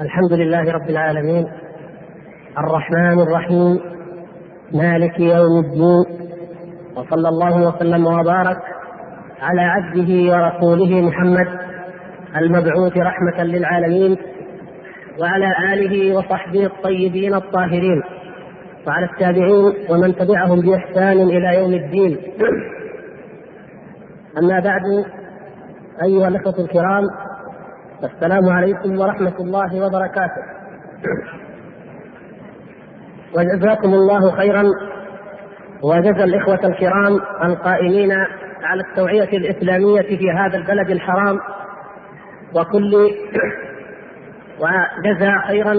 الحمد لله رب العالمين. الرحمن الرحيم. مالك يوم الدين. وصلى الله وسلم وبارك على عبده ورسوله محمد المبعوث رحمة للعالمين وعلى آله وصحبه الطيبين الطاهرين وعلى التابعين ومن تبعهم بإحسان إلى يوم الدين. أما بعد أيها الأخوة الكرام السلام عليكم ورحمة الله وبركاته. وجزاكم الله خيرا. وجزى الإخوة الكرام القائمين على التوعية الإسلامية في هذا البلد الحرام. وكل وجزى خيرا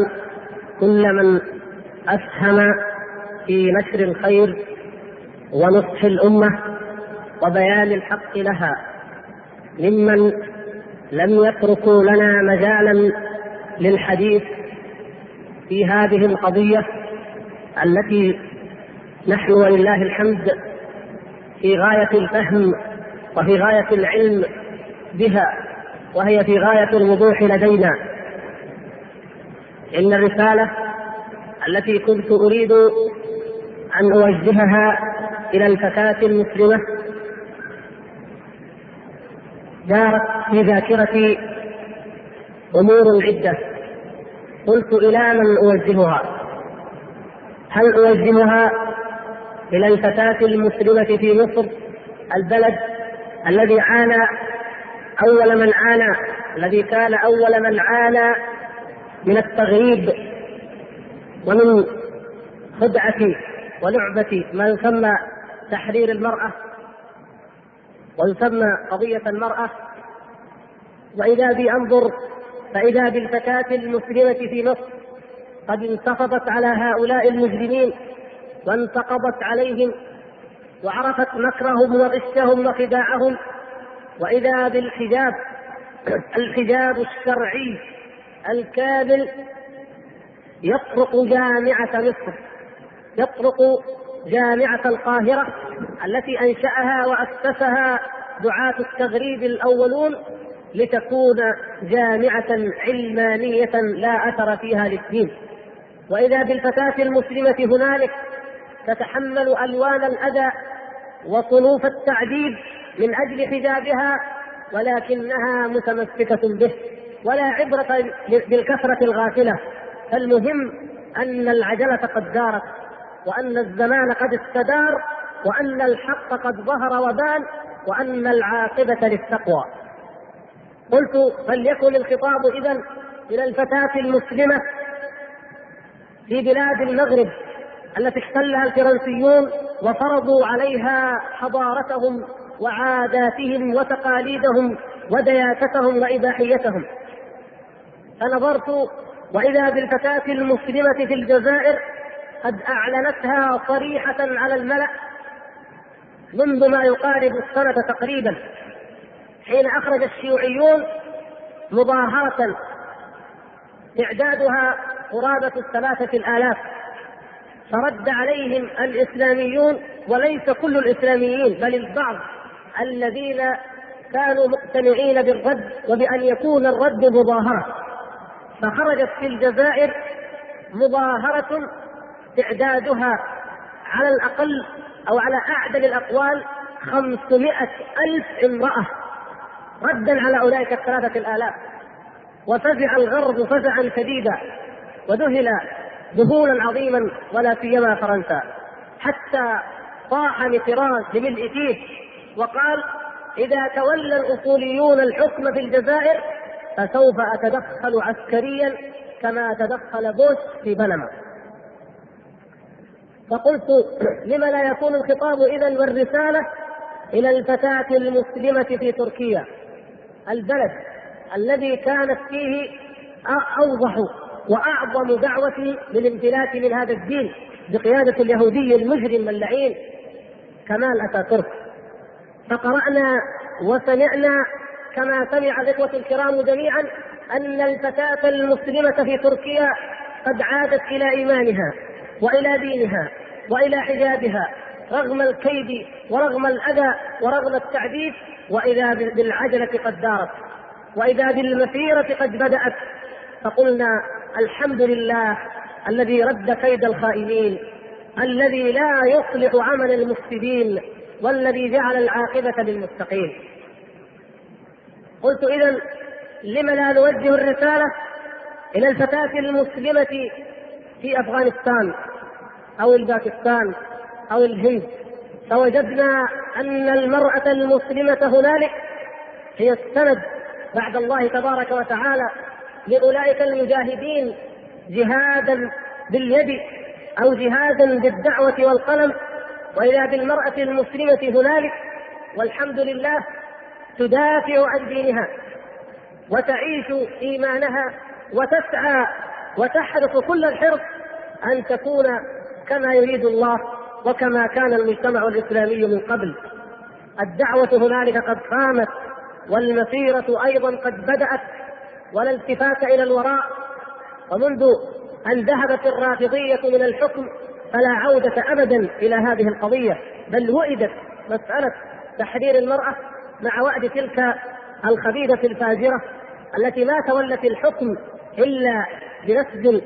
كل من أسهم في نشر الخير ونصح الأمة وبيان الحق لها. ممن لم يتركوا لنا مجالا للحديث في هذه القضية التي نحن ولله الحمد في غاية الفهم وفي غاية العلم بها وهي في غاية الوضوح لدينا. إن الرسالة التي كنت أريد أن أوجهها إلى الفتاة المسلمة دارت في ذاكرتي أمور عدة. قلت إلى من أوجهها؟ هل أوجهها إلى الفتاة المسلمة في مصر البلد الذي عانى أول من عانى الذي كان أول من عانى من التغريب ومن خدعة ولعبة ما يسمى تحرير المرأة؟ ويسمى قضية المرأة. وإذا بي أنظر فإذا بالفتاة المسلمة في مصر قد انتفضت على هؤلاء المجرمين وانتقضت عليهم وعرفت مكرهم وغشهم وخداعهم. وإذا بالحجاب الحجاب الشرعي الكامل يطرق جامعة مصر يطرق جامعة القاهرة التي أنشأها وأسسها دعاة التغريب الأولون لتكون جامعة علمانية لا أثر فيها للدين. وإذا بالفتاة المسلمة هنالك تتحمل ألوان الأذى وصنوف التعذيب من أجل حجابها ولكنها متمسكة به ولا عبرة بالكثرة الغافلة. فالمهم أن العجلة قد دارت. وأن الزمان قد استدار وأن الحق قد ظهر وبان وأن العاقبة للتقوى. قلت فليكن الخطاب إذا إلى الفتاة المسلمة في بلاد المغرب التي احتلها الفرنسيون وفرضوا عليها حضارتهم وعاداتهم وتقاليدهم ودياستهم وإباحيتهم. فنظرت وإذا بالفتاة المسلمة في الجزائر قد أعلنتها صريحة على الملأ منذ ما يقارب السنة تقريبا حين أخرج الشيوعيون مظاهرة إعدادها قرابة الثلاثة الآلاف فرد عليهم الإسلاميون وليس كل الإسلاميين بل البعض الذين كانوا مقتنعين بالرد وبأن يكون الرد مظاهرة. فخرجت في الجزائر مظاهرة تعدادها على الأقل أو على أعدل الأقوال خمسمائة ألف امرأة. ردا على أولئك الثلاثة الآلاف. وفزع الغرب فزعا شديدا. وذهل ذهولا عظيما ولا سيما فرنسا. حتى طاح متران بملء فيه وقال إذا تولى الأصوليون الحكم في الجزائر فسوف أتدخل عسكريا كما تدخل بوش في بنما. فقلت لم لا يكون الخطاب اذا والرسالة إلى الفتاة المسلمة في تركيا؟ البلد الذي كانت فيه أوضح وأعظم دعوة للانفلات من هذا الدين بقيادة اليهودي المجرم اللعين كمال أتاتورك. فقرأنا وسمعنا كما سمع الإخوة الكرام جميعا أن الفتاة المسلمة في تركيا قد عادت إلى إيمانها. وإلى دينها وإلى حجابها رغم الكيد ورغم الأذى ورغم التعذيب وإذا بالعجلة قد دارت وإذا بالمسيرة قد بدأت. فقلنا الحمد لله الذي رد كيد الخائنين الذي لا يصلح عمل المفسدين والذي جعل العاقبة للمتقين. قلت إذا لم لا نوجه الرسالة إلى الفتاة المسلمة في أفغانستان أو الباكستان أو الهند فوجدنا أن المرأة المسلمة هنالك هي السند بعد الله تبارك وتعالى لأولئك المجاهدين جهادا باليد أو جهادا بالدعوة والقلم وإذا بالمرأة المسلمة هنالك والحمد لله تدافع عن دينها وتعيش إيمانها وتسعى وتحرص كل الحرص أن تكون كما يريد الله وكما كان المجتمع الإسلامي من قبل. الدعوة هنالك قد قامت والمسيرة أيضا قد بدأت ولا التفات إلى الوراء. ومنذ أن ذهبت الرافضية من الحكم فلا عودة أبدا إلى هذه القضية بل وئدت مسألة تحرير المرأة مع وعد تلك الخبيثة الفاجرة التي ما تولت الحكم إلا بنسج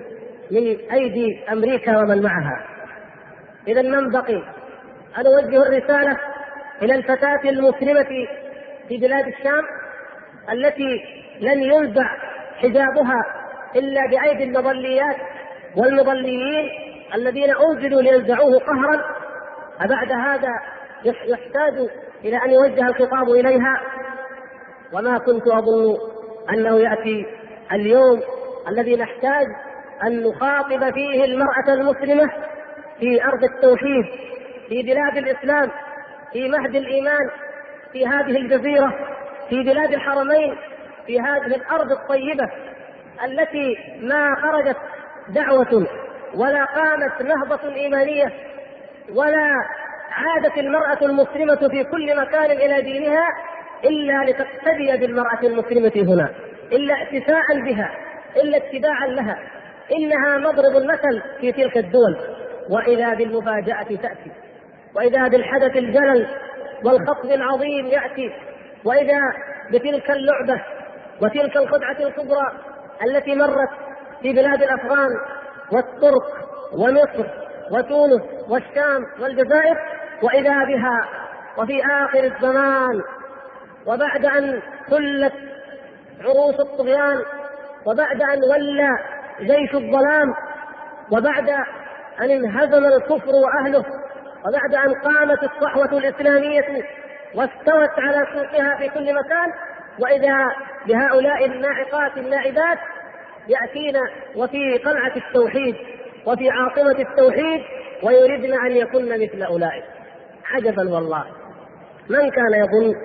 من أيدي أمريكا ومن معها. إذا من بقي؟ أن أوجه الرسالة إلى الفتاة المسلمة في بلاد الشام التي لن ينزع حجابها إلا بأيدي المظليات والمظليين الذين أنزلوا لينزعوه قهرا. أبعد هذا يحتاج إلى أن يوجه الخطاب إليها. وما كنت أظن أنه يأتي اليوم الذي نحتاج أن نخاطب فيه المرأة المسلمة في أرض التوحيد في بلاد الإسلام في مهد الإيمان في هذه الجزيرة في بلاد الحرمين في هذه الأرض الطيبة التي ما خرجت دعوة ولا قامت نهضة إيمانية ولا عادت المرأة المسلمة في كل مكان إلى دينها إلا لتقتدي بالمرأة المسلمة هنا إلا احتفاء بها. إلا اتباعا لها. إنها مضرب المثل في تلك الدول. وإذا بالمفاجأة تأتي. وإذا بالحدث الجلل والخطب العظيم يأتي. وإذا بتلك اللعبة وتلك الخدعة الكبرى التي مرت في بلاد الأفغان والترك ومصر وتونس والشام والجزائر. وإذا بها وفي آخر الزمان. وبعد أن كلت عروس الطغيان وبعد أن ولى جيش الظلام وبعد أن انهزم الكفر وأهله وبعد أن قامت الصحوة الإسلامية واستوت على سوقها في كل مكان وإذا بهؤلاء الناعقات النائبات يأتينا وفي قلعة التوحيد وفي عاصمة التوحيد ويريدن أن يكن مثل أولئك. عجبا والله. من كان يظن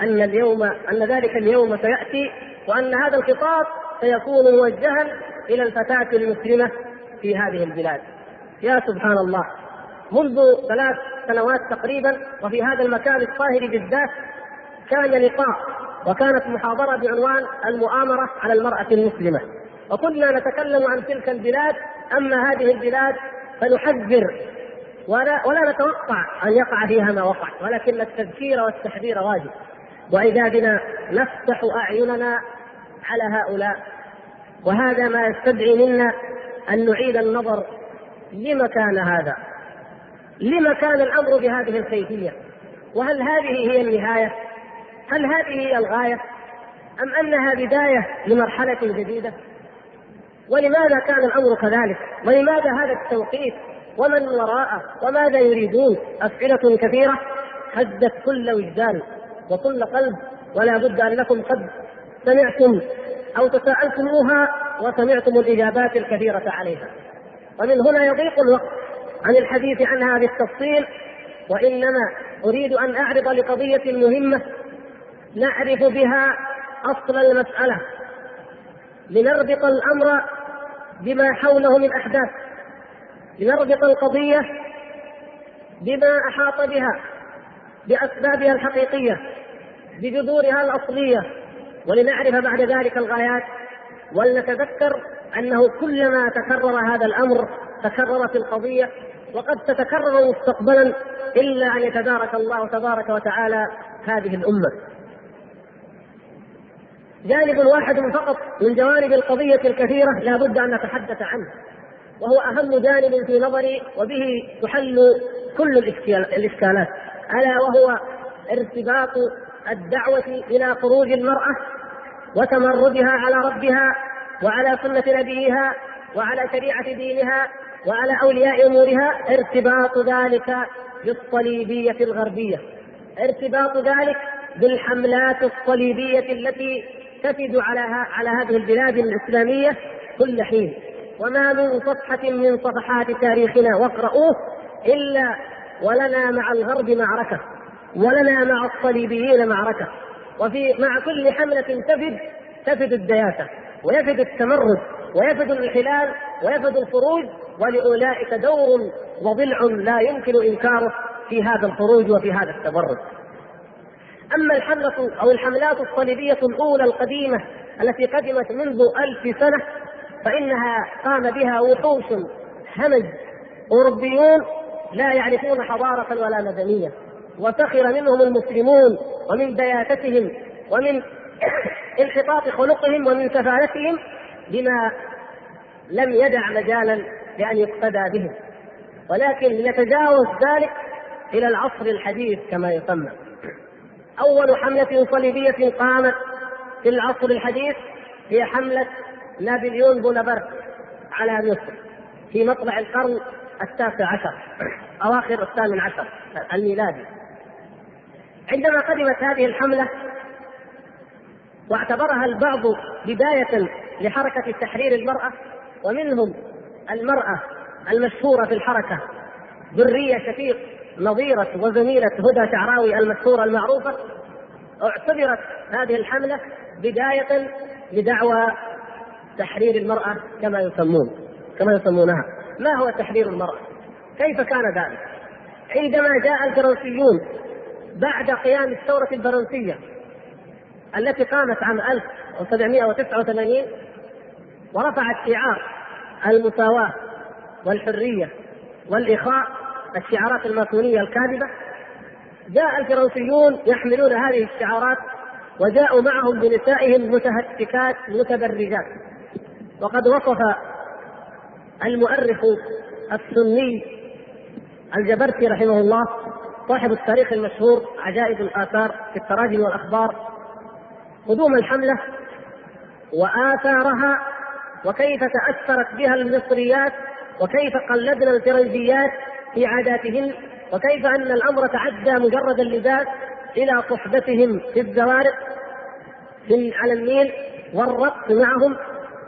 أن اليوم أن ذلك اليوم سيأتي وأن هذا الخطاب سيكون موجها إلى الفتاة المسلمة في هذه البلاد. يا سبحان الله منذ ثلاث سنوات تقريبا وفي هذا المكان الطاهر بالذات كان لقاء وكانت محاضرة بعنوان المؤامرة على المرأة المسلمة. وكنا نتكلم عن تلك البلاد أما هذه البلاد فنحذر ولا ولا نتوقع أن يقع فيها ما وقع ولكن التذكير والتحذير واجب. وإذا بنا نفتح أعيننا على هؤلاء. وهذا ما يستدعي منا أن نعيد النظر لما كان هذا. لما كان الأمر بهذه الكيفية. وهل هذه هي النهاية؟ هل هذه هي الغاية؟ أم أنها بداية لمرحلة جديدة؟ ولماذا كان الأمر كذلك؟ ولماذا هذا التوقيت؟ ومن وراءه وماذا يريدون؟ أسئلة كثيرة. هزت كل وجدان وكل قلب. ولا بد أنكم قد سمعتم أو تساءلتموها وسمعتم الإجابات الكثيرة عليها. ومن هنا يضيق الوقت عن الحديث عنها بالتفصيل وإنما أريد أن أعرض لقضية مهمة نعرف بها أصل المسألة. لنربط الأمر بما حوله من أحداث. لنربط القضية بما أحاط بها بأسبابها الحقيقية بجذورها الأصلية. ولنعرف بعد ذلك الغايات ولنتذكر أنه كلما تكرر هذا الأمر تكررت القضية وقد تتكرر مستقبلا إلا أن يتدارك الله تبارك وتعالى هذه الأمة. جانب واحد فقط من جوانب القضية الكثيرة لا بد أن نتحدث عنه وهو أهم جانب في نظري وبه تحل كل الإشكالات ألا وهو ارتباط الدعوة إلى خروج المرأة وتمردها على ربها وعلى سنة نبيها وعلى شريعة دينها وعلى أولياء أمورها ارتباط ذلك بالصليبية الغربية. ارتباط ذلك بالحملات الصليبية التي تفد على على هذه البلاد الإسلامية كل حين. وما من صفحة من صفحات تاريخنا واقرؤوه إلا ولنا مع الغرب معركة ولنا مع الصليبيين معركة. وفي مع كل حملة تفد تفد الدياسة ويفد التمرد ويفد الانحلال ويفد الخروج ولأولئك دور وضلع لا يمكن إنكاره في هذا الخروج وفي هذا التمرد. أما الحملة أو الحملات الصليبية الأولى القديمة التي قدمت منذ ألف سنة فإنها قام بها وحوش همج أوروبيون لا يعرفون حضارة ولا مدنية. وسخر منهم المسلمون ومن دياستهم ومن انحطاط خلقهم ومن سفالتهم بما لم يدع مجالا لأن يقتدى بهم. ولكن لنتجاوز ذلك إلى العصر الحديث كما يسمى. أول حملة صليبية قامت في العصر الحديث هي حملة نابليون بونابرت على مصر في مطلع القرن التاسع عشر أواخر الثامن عشر الميلادي. عندما قدمت هذه الحملة واعتبرها البعض بداية لحركة تحرير المرأة ومنهم المرأة المشهورة في الحركة ذرية شفيق نظيرة وزميلة هدى شعراوي المشهورة المعروفة اعتبرت هذه الحملة بداية لدعوى تحرير المرأة كما يسمون كما يسمونها. ما هو تحرير المرأة؟ كيف كان ذلك؟ عندما جاء الفرنسيون بعد قيام الثورة الفرنسية التي قامت عام 1789 ورفعت شعار المساواة والحرية والإخاء الشعارات الماسونية الكاذبة. جاء الفرنسيون يحملون هذه الشعارات وجاءوا معهم بنسائهم متهتكات متبرجات. وقد وصف المؤرخ السني الجبرتي رحمه الله صاحب التاريخ المشهور عجائب الآثار في التراجم والأخبار قدوم الحملة وآثارها وكيف تأثرت بها المصريات وكيف قلدنا الفرنسيات في عاداتهن وكيف أن الأمر تعدى مجرد اللباس إلى صحبتهم في الزوارق على النيل والرقص معهم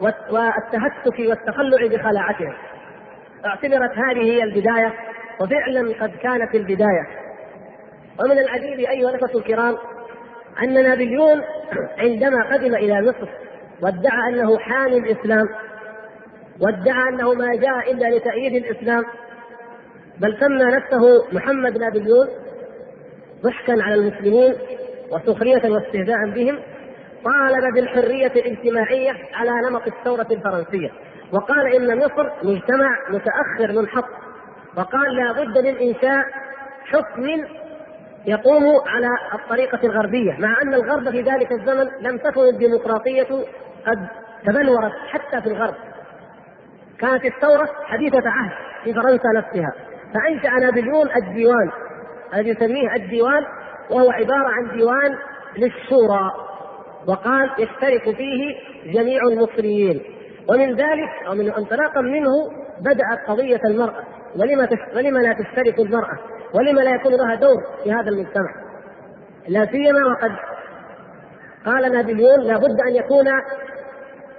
والتهتك والتخلع بخلاعتهم. اعتبرت هذه هي البداية وفعلا قد كانت البداية. ومن العجيب أيها الأخوة الكرام أن نابليون عندما قدم إلى مصر وادعى أنه حامي الإسلام وادعى أنه ما جاء إلا لتأييد الإسلام بل سمى نفسه محمد نابليون ضحكا على المسلمين وسخرية واستهزاء بهم طالب بالحرية الاجتماعية على نمط الثورة الفرنسية. وقال إن مصر مجتمع متأخر منحط وقال لا بد من إنشاء حكم يقوم على الطريقة الغربية مع أن الغرب في ذلك الزمن لم تكن الديمقراطية قد تبلورت حتى في الغرب. كانت الثورة حديثة عهد في فرنسا نفسها. فأنشأ نابليون الديوان الذي يسميه الديوان وهو عبارة عن ديوان للشورى وقال يشترك فيه جميع المصريين. ومن ذلك أو من انطلاقا منه بدأت قضية المرأة. ولما ولم لا تشترك المرأة؟ ولم لا يكون لها دور في هذا المجتمع. لا سيما وقد قال نابليون لابد أن يكون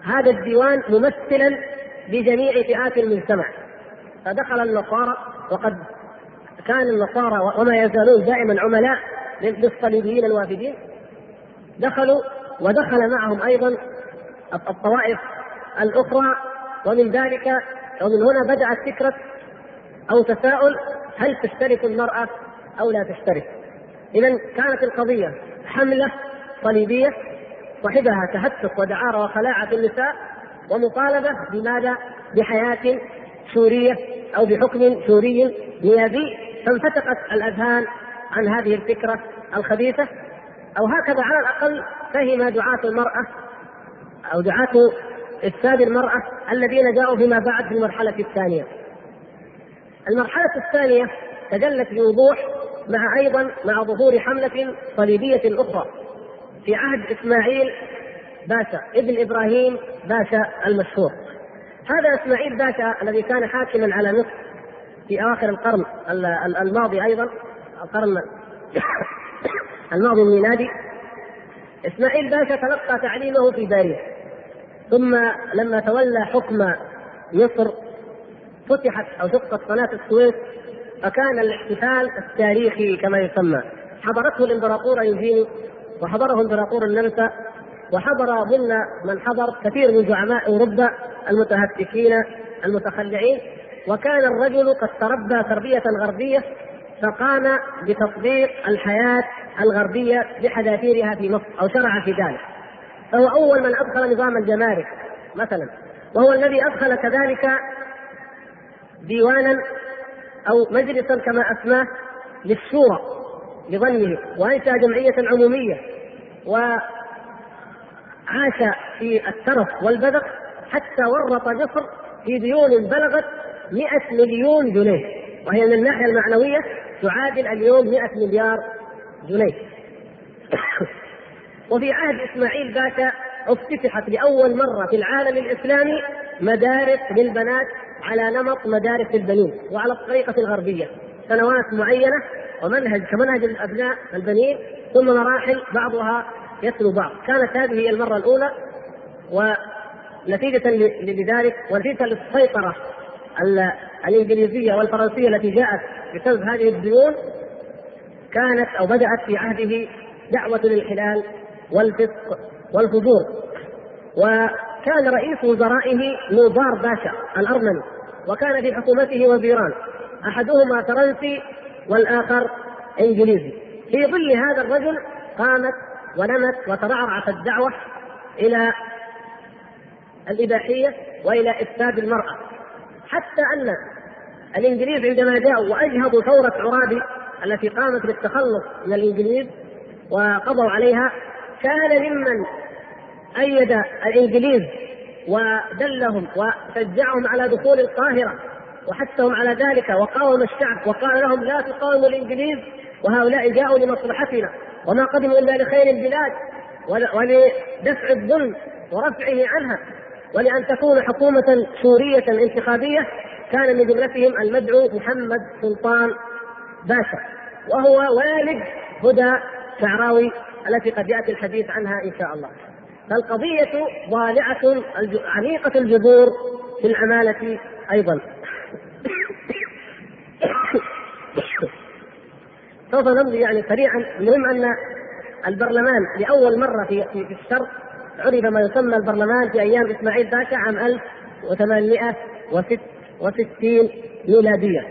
هذا الديوان ممثلا لجميع فئات المجتمع. فدخل النصارى وقد كان النصارى وما يزالون دائما عملاء للصليبيين الوافدين. دخلوا ودخل معهم أيضا الطوائف الأخرى ومن ذلك ومن هنا بدأت فكرة أو تساؤل هل تشترك المرأة أو لا تشترك؟ اذا كانت القضية حملة صليبيه صاحبها تهتك ودعاره وخلاعه النساء ومطالبة بماذا؟ بحياة سورية أو بحكم سوري نيابي فانفتقت الأذهان عن هذه الفكرة الخبيثة أو هكذا على الأقل فهم دعاة المرأة أو دعاة إفساد المرأة الذين جاءوا فيما بعد في المرحلة الثانية. المرحلة الثانية تجلت بوضوح مع أيضا مع ظهور حملة صليبية أخرى في عهد إسماعيل باشا ابن إبراهيم باشا المشهور. هذا إسماعيل باشا الذي كان حاكما على مصر في أواخر القرن الماضي أيضا القرن الماضي الميلادي إسماعيل باشا تلقى تعليمه في باريس ثم لما تولى حكم مصر فتحت أو شقت قناة السويس فكان الاحتفال التاريخي كما يسمى. حضرته الإمبراطور يوجيني وحضره إمبراطور النمسا وحضر ضمن من حضر كثير من زعماء أوروبا المتهتكين المتخلعين. وكان الرجل قد تربى تربية غربية فقام بتطبيق الحياة الغربية بحذافيرها في مصر أو شرع في ذلك. فهو أول من أدخل نظام الجمارك مثلا. وهو الذي أدخل كذلك ديوانا أو مجلسا كما أسماه للشورى لظنه وانشا جمعية عمومية وعاش في الترف والبذخ حتى ورط مصر في ديون بلغت 100 مليون جنيه وهي من الناحية المعنوية تعادل اليوم 100 مليار جنيه. وفي عهد إسماعيل باشا افتتحت لأول مرة في العالم الإسلامي مدارس للبنات على نمط مدارس البنين وعلى الطريقة الغربية سنوات معينة ومنهج كمنهج الأبناء البنين ثم مراحل بعضها يتلو بعض. كانت هذه هي المرة الأولى ونتيجة لذلك ونتيجة للسيطرة الإنجليزية والفرنسية التي جاءت بسبب هذه الديون. كانت أو بدأت في عهده دعوة الانحلال والفسق والفجور. وكان رئيس وزرائه نوبار باشا الأرمني. وكان في حكومته وزيران. أحدهما فرنسي والآخر إنجليزي. في ظل هذا الرجل قامت ونمت وترعرعت الدعوة إلى الإباحية وإلى إفساد المرأة. حتى أن الإنجليز عندما جاءوا وأجهضوا ثورة عرابي التي قامت بالتخلص من الإنجليز وقضوا عليها كان ممن أيد الإنجليز ودلهم وشجعهم على دخول القاهرة وحثهم على ذلك وقاوم الشعب وقال لهم لا تقاوموا الإنجليز وهؤلاء جاءوا لمصلحتنا وما قدموا إلا لخير البلاد ولدفع الظلم ورفعه عنها ولأن تكون حكومة سورية انتخابية كان من جملتهم المدعو محمد سلطان باشا وهو والد هدى شعراوي التي قد يأتي الحديث عنها إن شاء الله. فالقضية ضالعة عميقة الجذور في العمالة أيضا. سوف نمضي يعني سريعا المهم أن البرلمان لأول مرة في في الشرق عرف ما يسمى البرلمان في أيام إسماعيل باشا عام 1866 ميلادية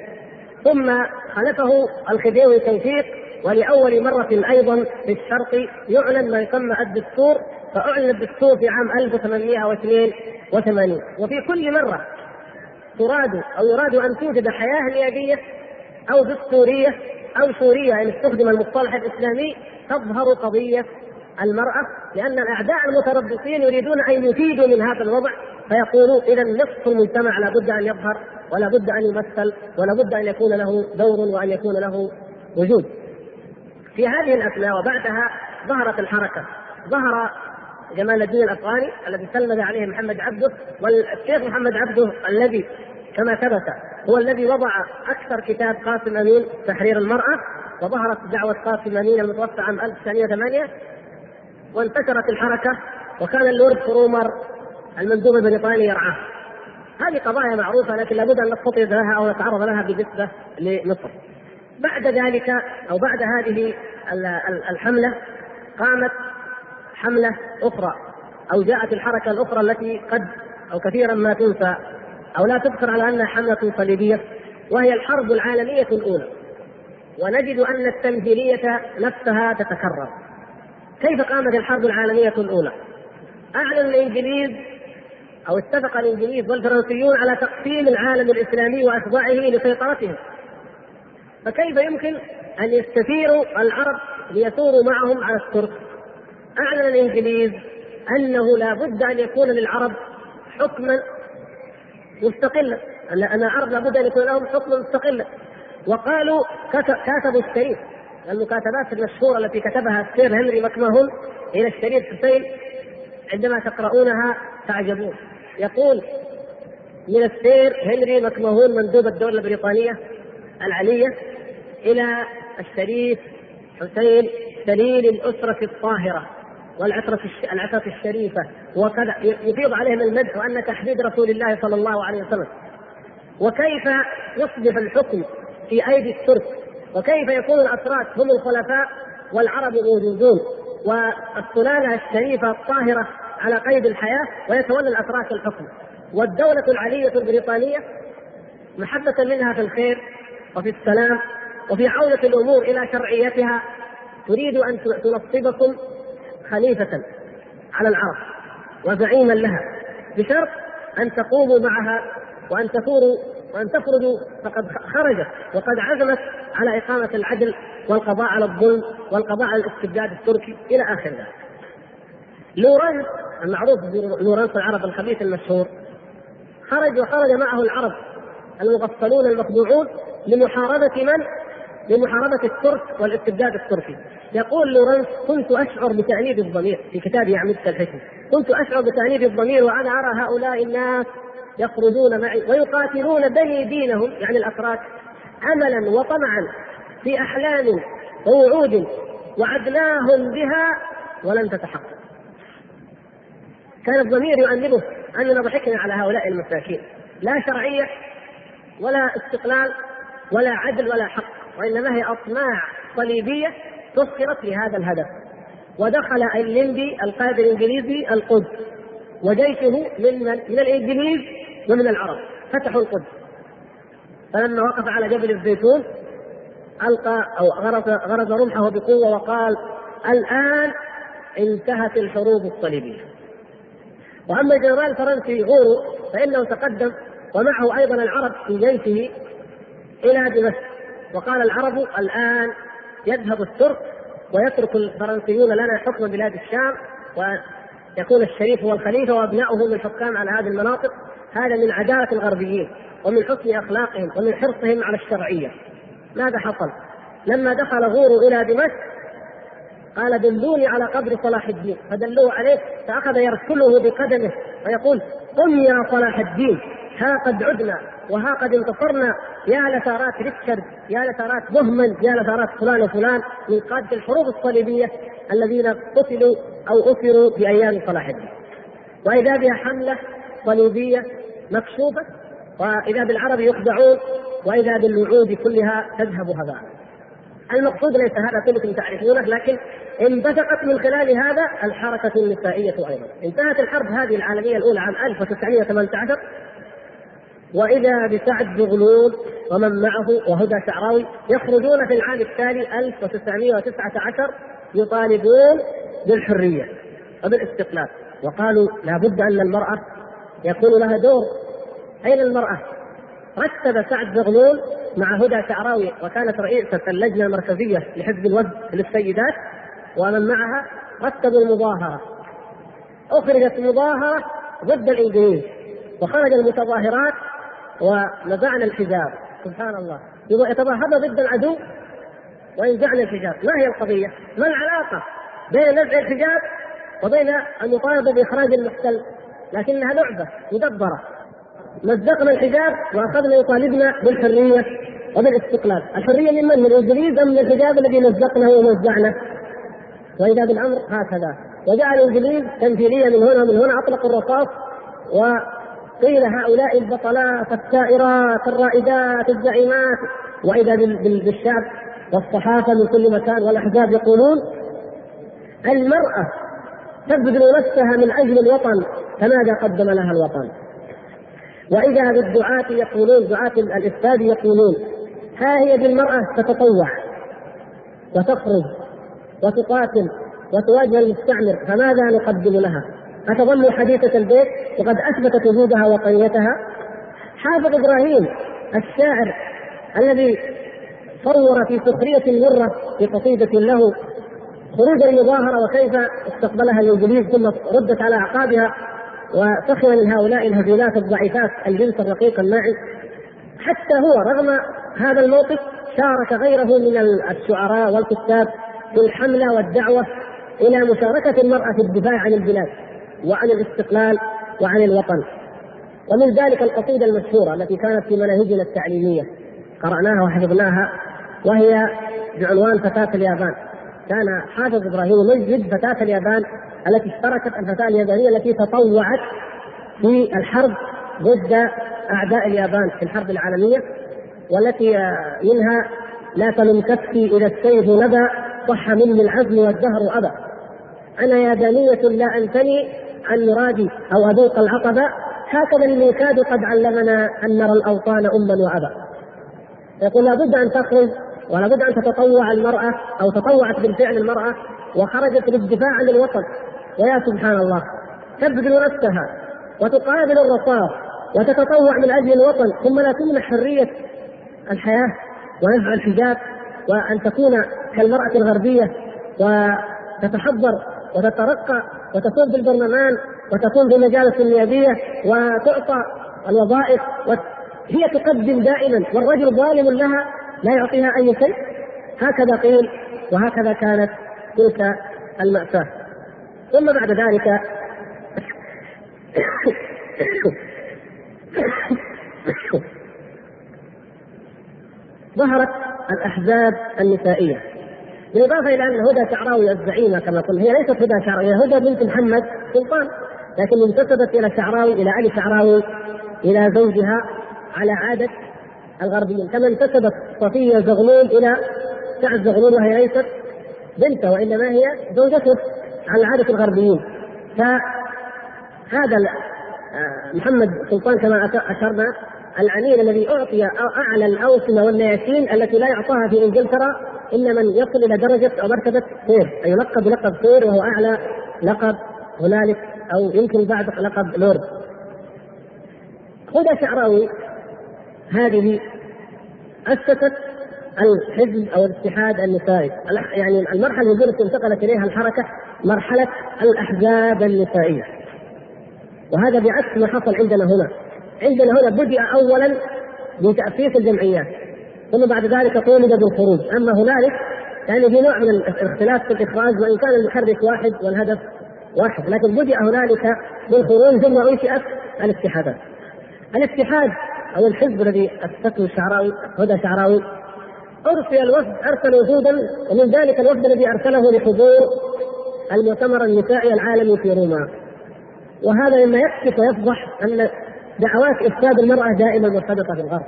ثم خلفه الخديوي توفيق ولأول مرة أيضا في الشرق يعلن ما يسمى الدستور فأعلن الدستور في عام 1882 وفي كل مرة تراد أو يراد أن توجد حياة نيابية أو دستورية أو سورية إن استخدم المصطلح الإسلامي تظهر قضية المرأة لأن الأعداء المتربصين يريدون أن يفيدوا من هذا الوضع فيقولوا إذا نصف المجتمع لابد أن يظهر ولا بد أن يمثل ولا بد أن يكون له دور وأن يكون له وجود. في هذه الأثناء وبعدها ظهرت الحركة ظهر جمال الدين الأفغاني الذي سلم عليه محمد عبده والشيخ محمد عبده الذي كما ثبت هو الذي وضع أكثر كتاب قاسم أمين تحرير المرأة وظهرت دعوة قاسم أمين المتوفى عام 1908 وانتشرت الحركة وكان اللورد فرومر المندوب البريطاني يرعاه. هذه قضايا معروفة لكن لابد أن نستطرد لها أو نتعرض لها بالنسبة لمصر. بعد ذلك أو بعد هذه الحملة قامت حملة أخرى أو جاءت الحركة الأخرى التي قد أو كثيرا ما تنسى أو لا تذكر على أنها حملة صليبية وهي الحرب العالمية الأولى ونجد أن التمثيلية نفسها تتكرر كيف قامت الحرب العالمية الأولى؟ أعلن الإنجليز أو اتفق الإنجليز والفرنسيون على تقسيم العالم الإسلامي وإخضاعه لسيطرتهم فكيف يمكن أن يستثيروا العرب ليثوروا معهم على الترك؟ أعلن الإنجليز أنه لا بد أن يكون للعرب حكما مستقلا. أن العرب لا بد أن يكون لهم حكم مستقلا. وقالوا كاتبوا الشريف. المكاتبات المشهورة التي كتبها السير هنري مكمهون إلى الشريف حسين عندما تقرؤونها تعجبون. يقول من السير هنري مكمهون مندوب الدولة البريطانية العليه إلى الشريف حسين دليل الأسرة الطاهرة. والعطرة العطرة الشريفة. وكذا يفيض عليهم المدح وأن تحديد رسول الله صلى الله عليه وسلم. وكيف يصبح الحكم في أيدي الترك؟ وكيف يكون الأتراك هم الخلفاء والعرب موجودون؟ والسلالة الشريفة الطاهرة على قيد الحياة ويتولى الأتراك الحكم. والدولة العلية البريطانية محبة منها في الخير وفي السلام وفي عودة الأمور إلى شرعيتها. تريد أن تنصبكم خليفة على العرب وزعيما لها بشرط أن تقوموا معها وأن تثوروا وأن تخرجوا فقد خرجت وقد عزمت على إقامة العدل والقضاء على الظلم والقضاء على الاستبداد التركي إلى آخر ذلك. لورنس المعروف بلورنس العرب الخبيث المشهور خرج وخرج معه العرب المغفلون المخدوعون لمحاربة من؟ لمحاربة الترك والاستبداد التركي. يقول لورنس كنت أشعر بتأنيب الضمير. في كتابه عمدة الحكم. كنت أشعر بتأنيب الضمير وأنا أرى هؤلاء الناس يخرجون معي ويقاتلون بني دينهم. يعني الأتراك أملا وطمعا في أحلام ووعود وعدناهم بها ولم تتحقق. كان الضمير يؤنبه أننا ضحكنا على هؤلاء المساكين. لا شرعية ولا استقلال ولا عدل ولا حق. وإنما هي اطماع صليبية سخرت لهذا الهدف. ودخل الليمبي القائد الإنجليزي القدس وجيشه من من, الإنجليز ومن العرب فتحوا القدس. فلما وقف على جبل الزيتون ألقى أو غرز غرز رمحه بقوة وقال الآن انتهت الحروب الصليبية. وأما الجنرال الفرنسي غورو فإنه تقدم ومعه أيضا العرب في جيشه إلى دمشق. وقال العرب الآن يذهب الترك ويترك الفرنسيون لنا حكم بلاد الشام ويكون الشريف هو الخليفة وأبناؤه من الحكام على هذه المناطق. هذا من عدالة الغربيين ومن حسن أخلاقهم ومن حرصهم على الشرعية. ماذا حصل؟ لما دخل غور إلى دمشق قال دلوني على قبر صلاح الدين فدلوه عليه فأخذ يرسله بقدمه ويقول قم يا صلاح الدين. ها قد عدنا وها قد انتصرنا. يا لثارات ريتشارد يا لثارات بهمن يا لثارات فلان وفلان من قادة الحروب الصليبية الذين قتلوا أو أسروا في أيام صلاح الدين. وإذا بها حملة صليبية مكشوفة وإذا بالعرب يخدعون وإذا بالوعود كلها تذهب هباء. المقصود ليس هذا كلكم تعرفونه لكن انبثقت من خلال هذا الحركة النسائية أيضا. انتهت الحرب هذه العالمية الأولى عام 1918 وإذا بسعد زغلول ومن معه وهدى شعراوي يخرجون في العام التالي 1919 يطالبون بالحرية وبالاستقلال. وقالوا لابد أن المرأة يكون لها دور. أين المرأة؟ رتب سعد زغلول مع هدى شعراوي وكانت رئيسة اللجنة المركزية لحزب الوفد للسيدات ومن معها رتبوا المظاهرة. أخرجت مظاهرة ضد الإنجليز وخرج المتظاهرات ونزعنا الحجاب. سبحان الله. يتظاهرن ضد العدو وينزعن الحجاب. ما هي القضية؟ ما العلاقة بين نزع الحجاب وبين المطالبة بإخراج المحتل؟ لكنها لعبة مدبرة. مزقنا الحجاب وأخذنا يطالبنا بالحرية وبالاستقلال. الحرية من من؟ الإنجليز أم من الحجاب الذي مزقناه ومزعناه وإذا بالأمر هكذا. وجاء الإنجليز تمثيلية من هنا ومن هنا أطلقوا الرصاص و قيل هؤلاء البطلات الثائرات الرائدات الزعيمات وإذا بالشعب والصحافة من كل مكان والأحزاب يقولون المرأة تبذل نفسها من أجل الوطن فماذا قدم لها الوطن؟ وإذا بالدعاة يقولون دعاة الإفساد يقولون ها هي بالمرأة تتطوع وتخرج وتقاتل وتواجه المستعمر فماذا نقدم لها؟ أتظل حديثة البيت؟ وقد أثبتت وجودها وقريتها حافظ إبراهيم الشاعر الذي صور في سخرية مرة في قصيدة له خروج المظاهرة وكيف استقبلها الإنجليز ثم ردت على أعقابها وسخر من هؤلاء الهزيلات الضعيفات الجنس الرقيق الناعم حتى هو رغم هذا الموقف شارك غيره من الشعراء والكتاب في الحملة والدعوة إلى مشاركة المرأة في الدفاع عن البلاد. وعن الاستقلال وعن الوطن. ومن ذلك القصيدة المشهورة التي كانت في مناهجنا التعليمية قرأناها وحفظناها وهي بعنوان فتاة اليابان. كان حافظ إبراهيم يمجد فتاة اليابان التي اشتركت الفتاة اليابانية التي تطوعت في الحرب ضد أعداء اليابان في الحرب العالمية والتي منها لا تلم كفي إذا السيف ندى صح مني العزم والدهر أبى. أنا يابانيه لا انثني عن مرادي أو أذوق العقبة هكذا الميكاد قد علمنا أن نرى الأوطان اما وابا. يقول لابد أن تخرج ولابد أن تتطوع المرأة أو تطوعت بالفعل المرأة وخرجت للدفاع عن الوطن. ويا سبحان الله تبذل نفسها وتقابل الرصاص وتتطوع من أجل الوطن. ثم لا تمنح حرية الحياة ونزع الحجاب وأن تكون كالمرأة الغربية وتتحضر وتترقى وتكون في البرلمان وتكون في المجالس النيابية وتعطى الوظائف هي تقدم دائما والرجل ظالم لها لا يعطيها أي شيء. هكذا قيل وهكذا كانت تلك المأساة. ثم بعد ذلك ظهرت الأحزاب النسائية. بالإضافة إلى أن هدى شعراوي الزعيمة كما قلنا. هي ليست هدى شعراوي هدى بنت محمد سلطان. لكن انتسبت إلى شعراوي إلى علي شعراوي إلى زوجها على عادة الغربيين. كما انتسبت صفية زغلول إلى سعد زغلول وهي ليست بنته وإنما هي زوجته على عادة الغربيين. فهذا آه، محمد سلطان كما أشرنا العنين الذي أعطي أعلى الأوسمة والنياسين التي لا يعطاها في إنجلترا إلا من يصل إلى درجة أو مرتبة سير أي يلقب بلقب سير وهو أعلى لقب هنالك أو يمكن بعد لقب لورد. هدى شعراوي. هذه أسست الحزب أو الاتحاد النسائي. يعني المرحلة التي انتقلت إليها الحركة مرحلة الأحزاب النسائية. وهذا بعكس ما حصل عندنا هنا. عندنا هنا بدأ اولا بتاسيس الجمعيات ثم بعد ذلك طولب بالخروج أما هنالك يعني في نوع من الاختلاف في الإخراج وإن كان المحرك واحد والهدف واحد لكن بدأ هنالك بالخروج ثم أنشئت الاتحادات. الاتحاد أو الحزب الذي اسسه الشعراوي هدى شعراوي أرسل الوفد أرسل وفودا ومن ذلك الوفد الذي أرسله لحضور المؤتمر النسائي العالمي في روما. وهذا مما يكشف ويفضح أن دعوات إفساد المرأة دائما مرتبطة في الغرب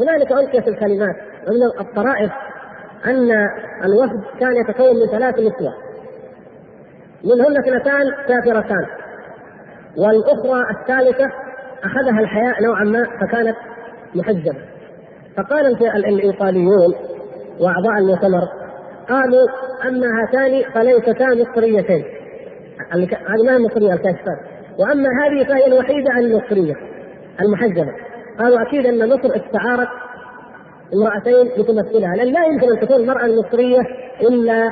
هنالك القيت الكلمات ومن الطرائف أن الوفد كان يتكون من ثلاث نسوة. منهن اثنتان كافرتان. والأخرى الثالثة أخذها الحياء نوعا ما فكانت محجبة. فقال الإيطاليون وأعضاء المؤتمر قالوا أما هاتان فليستا مصريتين. هذه ما هي مصرية الكاشفات وأما هذه فهي الوحيدة المصرية. المحجبة قالوا أكيد أن مصر استعارت امرأتين لتمثلها لأن لا يمكن أن تكون المرأة المصرية إلا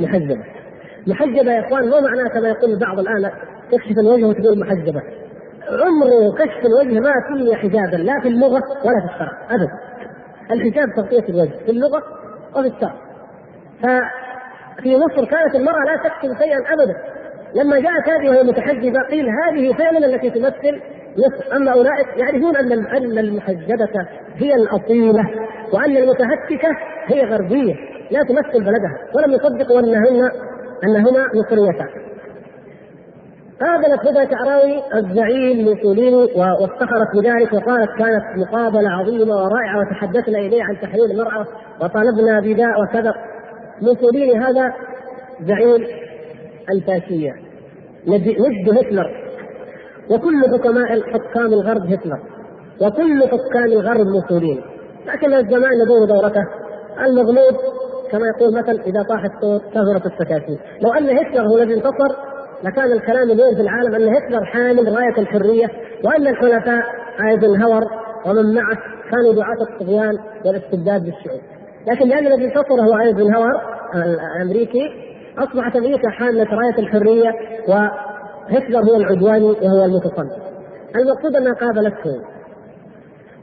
محجبة. محجبة يا إخوان مو معناه كما يقول البعض الآن تكشف الوجه وتقول محجبة. عمر كشف الوجه ما فيه حجابا لا في اللغة ولا في الشرع أبدا. الحجاب تغطية الوجه في اللغة وفي الشرع ففي مصر كانت المرأة لا تكتب شيئا أبدا لما جاءت هذه وهي متحجبة قيل هذه فعلا التي تمثل مصر أما أولئك يعرفون أن أن المحجبة هي الأصيلة وأن المتهتكة هي غربية لا تمثل بلدها ولم يصدقوا أنهن أنهما مصريتان قابلت هدى شعراوي الزعيم موسوليني وافتخرت بذلك وقالت كانت مقابلة عظيمة ورائعة وتحدثنا اليه عن تحرير المرأة وطالبنا بداء وكذا موسوليني هذا زعيم الفاشية ند هتلر. وكل حكماء حكام الغرب هتلر وكل حكام الغرب موسوليني لكن الزمان يدور دورته المغلوب كما يقول مثل إذا طاح الصوت كثرت السكاكين لو أن هتلر هو الذي انتصر لكان الكلام اليوم في العالم أن هتلر حامل رايه الحرية وأن الحلفاء ايزنهاور ومن معه كانوا دعاة الطغيان والاستبداد بالشعوب. لكن لأن الذي انتصر هو ايزنهاور الأمريكي أصبحت أمريكا حاملة رايه الحرية وهتلر هو العدواني وهو المتصل المقصود أنها قابلته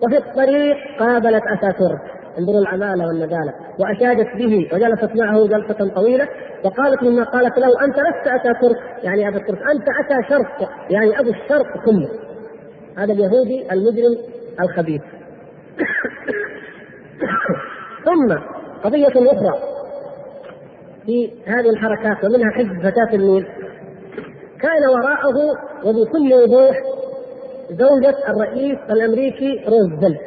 وفي الطريق قابلت اتاتورك انظروا العمالة والندالة وأشادت به وجلست معه جلسة طويلة. وقالت مما قالت له أنت لست اتاتورك يعني أبا الترك أنت أتى شرق. يعني أبو الشرق كله. هذا اليهودي المجرم الخبيث. ثم قضية أخرى في هذه الحركات ومنها حزب فتاة النيل. كان وراءه وبكل وضوح زوجة الرئيس الأمريكي روزفلت.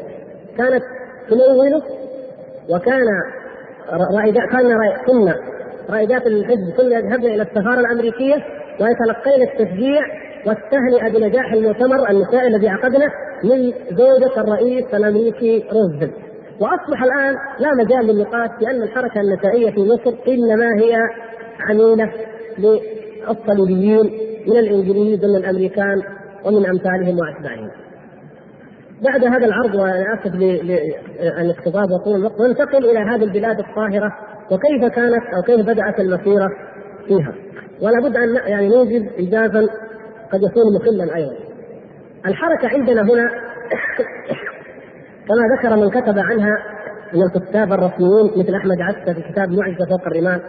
كانت تموله وكان رائدات كان كنا رائدات الحزب كنا يذهبن إلى السفارة الأمريكية ويتلقين التشجيع والتهنئة بنجاح المؤتمر النسائي الذي عقدناه من زوجة الرئيس الأمريكي روزفلت. وأصبح الآن لا مجال للنقاش بان الحركة النسائية في مصر إنما هي عميله للصليبيين من الإنجليز ومن الأمريكان ومن أمثالهم وأتباعهم. بعد هذا العرض وأنا آسف للاقتضاب وطول الوقت ننتقل إلى هذه البلاد الطاهرة وكيف كانت أو كيف بدأت المسيرة فيها. ولا بد أن يعني نوجد اجازا قد يكون مخلا أيضا. الحركة عندنا هنا كما ذكر من كتب عنها من الكتاب الرسميين مثل أحمد عسى في كتاب معجزة فوق الرمال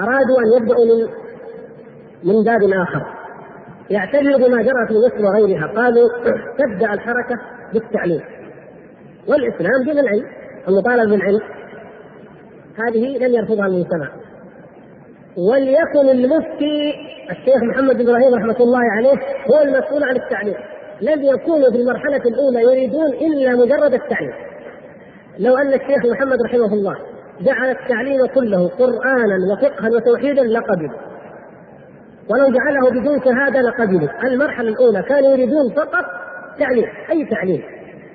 أرادوا أن يبدأوا من من باب آخر. يعتبر بما جرى في مصر وغيرها. قالوا تبدأ الحركة بالتعليم. والإسلام دين العلم المطالبه بالعلم. هذه لم يرفضها المجتمع. وليكن المفتي الشيخ محمد إبراهيم رحمة الله عليه هو المسؤول عن التعليم. لم يكونوا في المرحلة الأولى يريدون إلا مجرد التعليم. لو أن الشيخ محمد رحمه الله جعل التعليم كله قرآنا وفقها وتوحيدا لقبل ولو جعله بدون شهادة لقبلوا المرحلة الأولى كانوا يريدون فقط تعليم. أي تعليم؟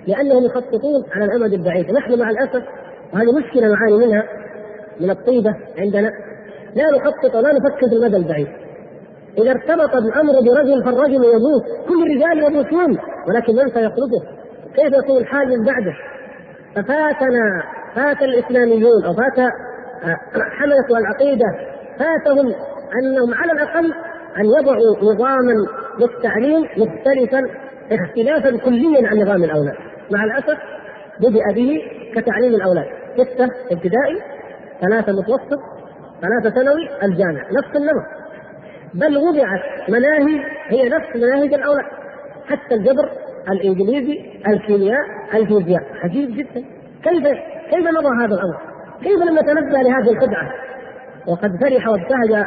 لأنهم يخططون على الامد البعيد نحن مع الأسف وهذه مشكلة نعاني منها من الطيبة عندنا. لا نخطط ولا نفكر في المدى البعيد. إذا ارتبط الأمر برجل فالرجل يموت كل الرجال يموتون ولكن من سيخلفه؟ كيف يكون الحال من بعده؟ ففاتنا فات الإسلاميون أو فات آه، حملة العقيدة فاتهم أنهم على الأقل أن يضعوا نظاما للتعليم مختلفا اختلافا كليا عن نظام الأولاد. مع الأسف بدأ به كتعليم الأولاد. ستة ابتدائي ثلاثة متوسط ثلاثة ثانوي الجامعة نفس النمط بل وضعت مناهج هي نفس مناهج الأولاد. حتى الجبر الإنجليزي الكيمياء الفيزياء. عجيب جدا. كيف كيف مضى هذا الأمر؟ كيف لم نتنبه لهذه الخدعة؟ وقد فرح وابتهج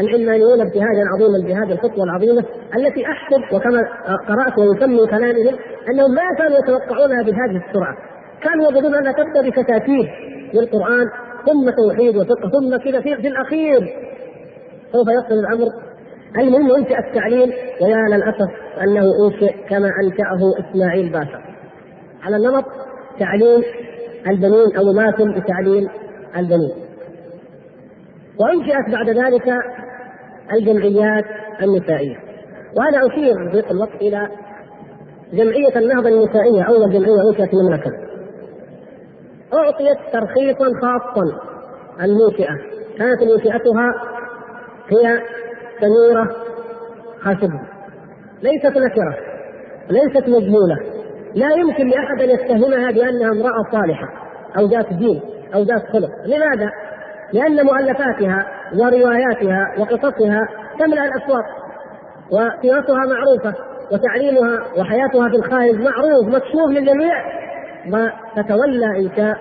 العلمانيون ابتهاجا عظيما بهذه الخطوة العظيمة التي أحسب وكما قرأت ويسمي كلامهم أنهم ما كانوا يتوقعونها بهذه السرعة كانوا يظنون انها تبدأ بكتاتيب للقرآن ثم توحيد وفقه ثم كذا في, في الأخير سوف يصل الأمر المهم انشا التعليم ويا للأسف أنه انشئ كما أنشأه إسماعيل باشا على النمط تعليم البنين أو مماثل بتعليم البنين وانشئت بعد ذلك الجمعيات النسائية. وأنا أشير ضيق الوقت إلى جمعية النهضة النسائية أول جمعية انشئت في المملكة. أعطيت ترخيصا خاصا المنشئه كانت منشئتها هي سميرة خاشبة ليست نكرة ليست مجهولة. لا يمكن لأحد أن يتهمها بأنها امرأة صالحة أو ذات دين أو ذات خلق. لماذا؟ لأن مؤلفاتها ورواياتها وقصصها تملأ الأسواق وسيرتها معروفة وتعليمها وحياتها في الخارج معروف مكشوف للجميع. وتتولى إنشاء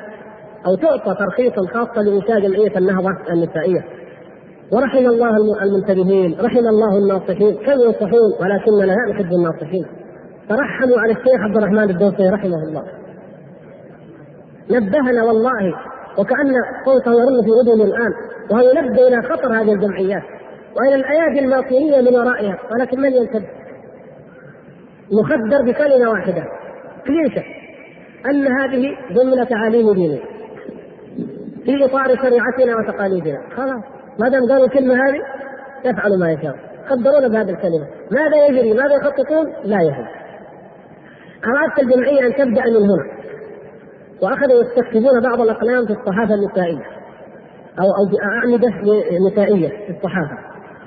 أو تعطى ترخيصا خاصا لإنشاء جمعية النهضة النسائية. ورحم الله المنتبهين رحم الله الناصحين. كم ينصحون؟ ولكننا لا نحب الناصحين. ترحموا على الشيخ عبد الرحمن الدوسري رحمه الله. نبهنا والله وكأن صوته يرن في أذني الآن وهو ينبه إلى خطر هذه الجمعيات وإلى الأيادي الماطنية من ورائها ولكن من ينتبه؟ يخدر بكلمة واحدة كليشة أن هذه ضمن تعاليم ديننا في إطار شريعتنا وتقاليدنا. خلاص ما دام قالوا الكلمة هذه يفعلوا ما يشاء. خبرونا بهذه الكلمة. ماذا يجري؟ ماذا يخططون؟ لا يهم أرادت الجمعية أن تبدأ من هنا. وأخذوا يستكتبون بعض الأقلام في الصحافة النسائية. أو أو أعمدة نسائية في الصحافة.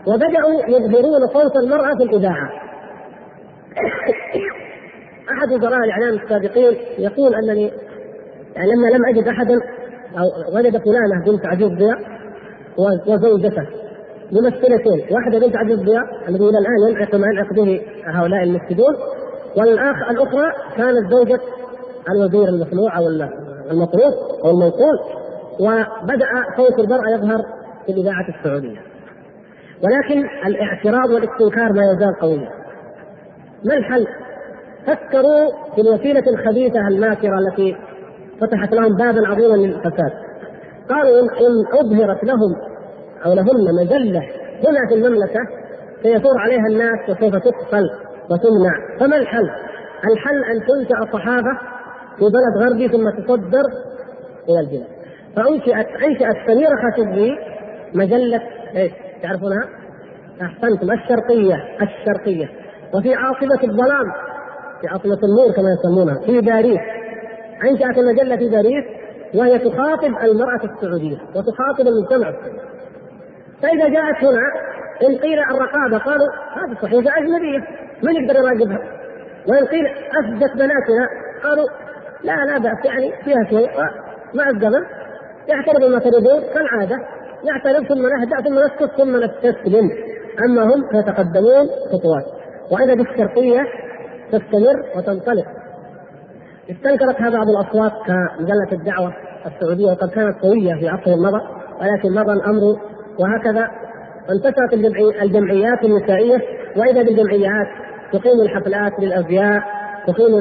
وبدأوا يظهرون صوت المرأة في الإذاعة. أحد وزراء الإعلام السابقين يقول انني يعني لما لم أجد أحدا أو وجد فلانة بنت عزيز ضياء وزوجته. ممثلتين واحدة بنت عزيز ضياء الذي إلى الآن ينعق ما ينعق به هؤلاء المفسدون. والآخ الأخرى كانت زوجة الوزير المخلوع أو المطروح أو المنقول وبدأ صوت المراه يظهر في الإذاعة السعودية. ولكن الاعتراض والاستنكار ما يزال قويا. ما الحل؟ فكروا في الوسيلة الخبيثة الماكره التي فتحت لهم بابا عظيما للفساد. قالوا ان أظهرت لهم أو لهن مجلة هنا في المملكة سيثور عليها الناس وسوف تقتل وتمنع. فما الحل؟ الحل أن تنشأ صحافه في بلد غربي ثم تصدر إلى البلاد. فانشئت أنشأت سميرة خاشقجي مجله إيش؟ تعرفونها؟ أحسنتم. الشرقية. الشرقية. وفي عاصمة الظلام. في عاصمة النور كما يسمونها. في باريس. أنشأت المجلة في باريس وهي تخاطب المرأة السعودية وتخاطب المجتمع السعودي. فإذا جاءت هنا إن قيل الرقابة قالوا هذه صحيفه اجنبيه من يقدر يراقبها؟ وإن قيل أفدت بناتنا قالوا لا لا بأس يعني فيها شيء مع الزمن يعترض ما تريدون كالعادة نعترف ثم نهدأ ثم نسكت ثم نستسلم. أما هم فيتقدمون خطوات. وإذا بالشرقيه تستمر وتنطلق. استنكرتها بعض الاصوات كمجلة الدعوة السعودية وقد كانت قوية في عصر مضى ولكن مضى الأمر وهكذا. انتشرت الجمعيات النسائية وإذا بالجمعيات تقيم الحفلات للأزياء تقيم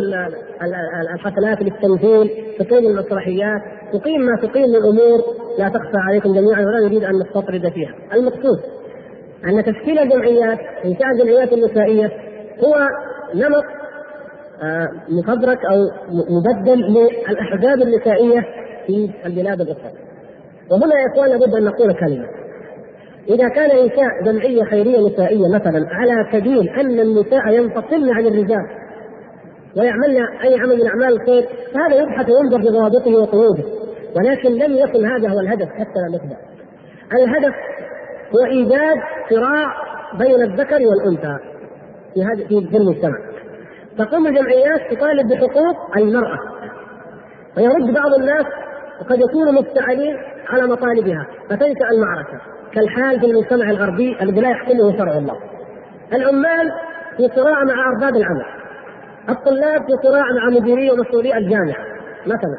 الحفلات للتمثيل تقيم المسرحيات تقيم ما تقيم من أمور لا تخفى عليكم جميعا ولا نريد أن نستطرد فيها المقصود أن تشكيل الجمعيات إنشاء الجمعيات النسائية هو نمط آه، مفبرك أو مبدل للأحزاب النسائية في البلاد الأخرى. وهنا يا إخوان لابد أن نقول كلمة. إذا كان انشاء جمعية خيرية نسائية مثلا على سبيل أن النساء ينفصلن عن الرجال ويعملن أي عمل من أعمال الخير فهذا يبحث وينظر في ضوابطه وقيوده ولكن لم يكن هذا هو الهدف حتى لا نخدع. الهدف هو إيجاد صراع بين الذكر والأنثى في هذا في المجتمع. تقوم الجمعيات تطالب بحقوق المرأة ويرد بعض الناس وقد يكونوا مفتعلين على مطالبها فتنشأ المعركة كالحال في المجتمع الغربي الذي لا يحكمه شرع الله. العمال في صراع مع أرباب العمل. الطلاب في صراع مع مديري ومسؤولي الجامعة مثلا.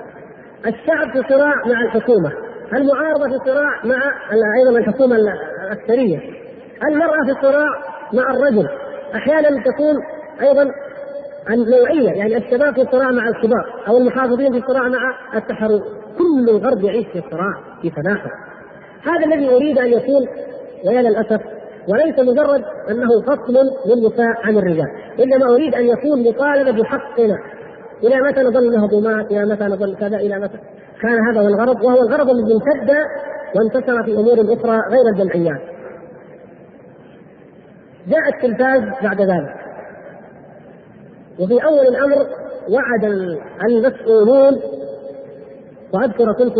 الشعب في صراع مع الحكومة. المعارضة في صراع مع أيضا الحكومة الاكثريه. المرأة في صراع مع الرجل. أحيانا تكون أيضا النوعية يعني الشباب في صراع مع الكبار أو المحافظين في صراع مع التحرر كل الغرب يعيش في صراع في تنافس هذا الذي أريد أن يكون ويا للأسف وليس مجرد أنه فصل للنساء عن الرجال إنما أريد أن يكون مطالبة بحقنا. إلى متى نظل مهضومات إلى متى نظل كذا؟ إلى متى؟ كان هذا هو الغرض وهو الغرض الذي امتد وانتشر في أمور أخرى غير الجمعيات. جاء التلفاز بعد ذلك. وفي أول الأمر وعد المسؤولون وأذكر كنت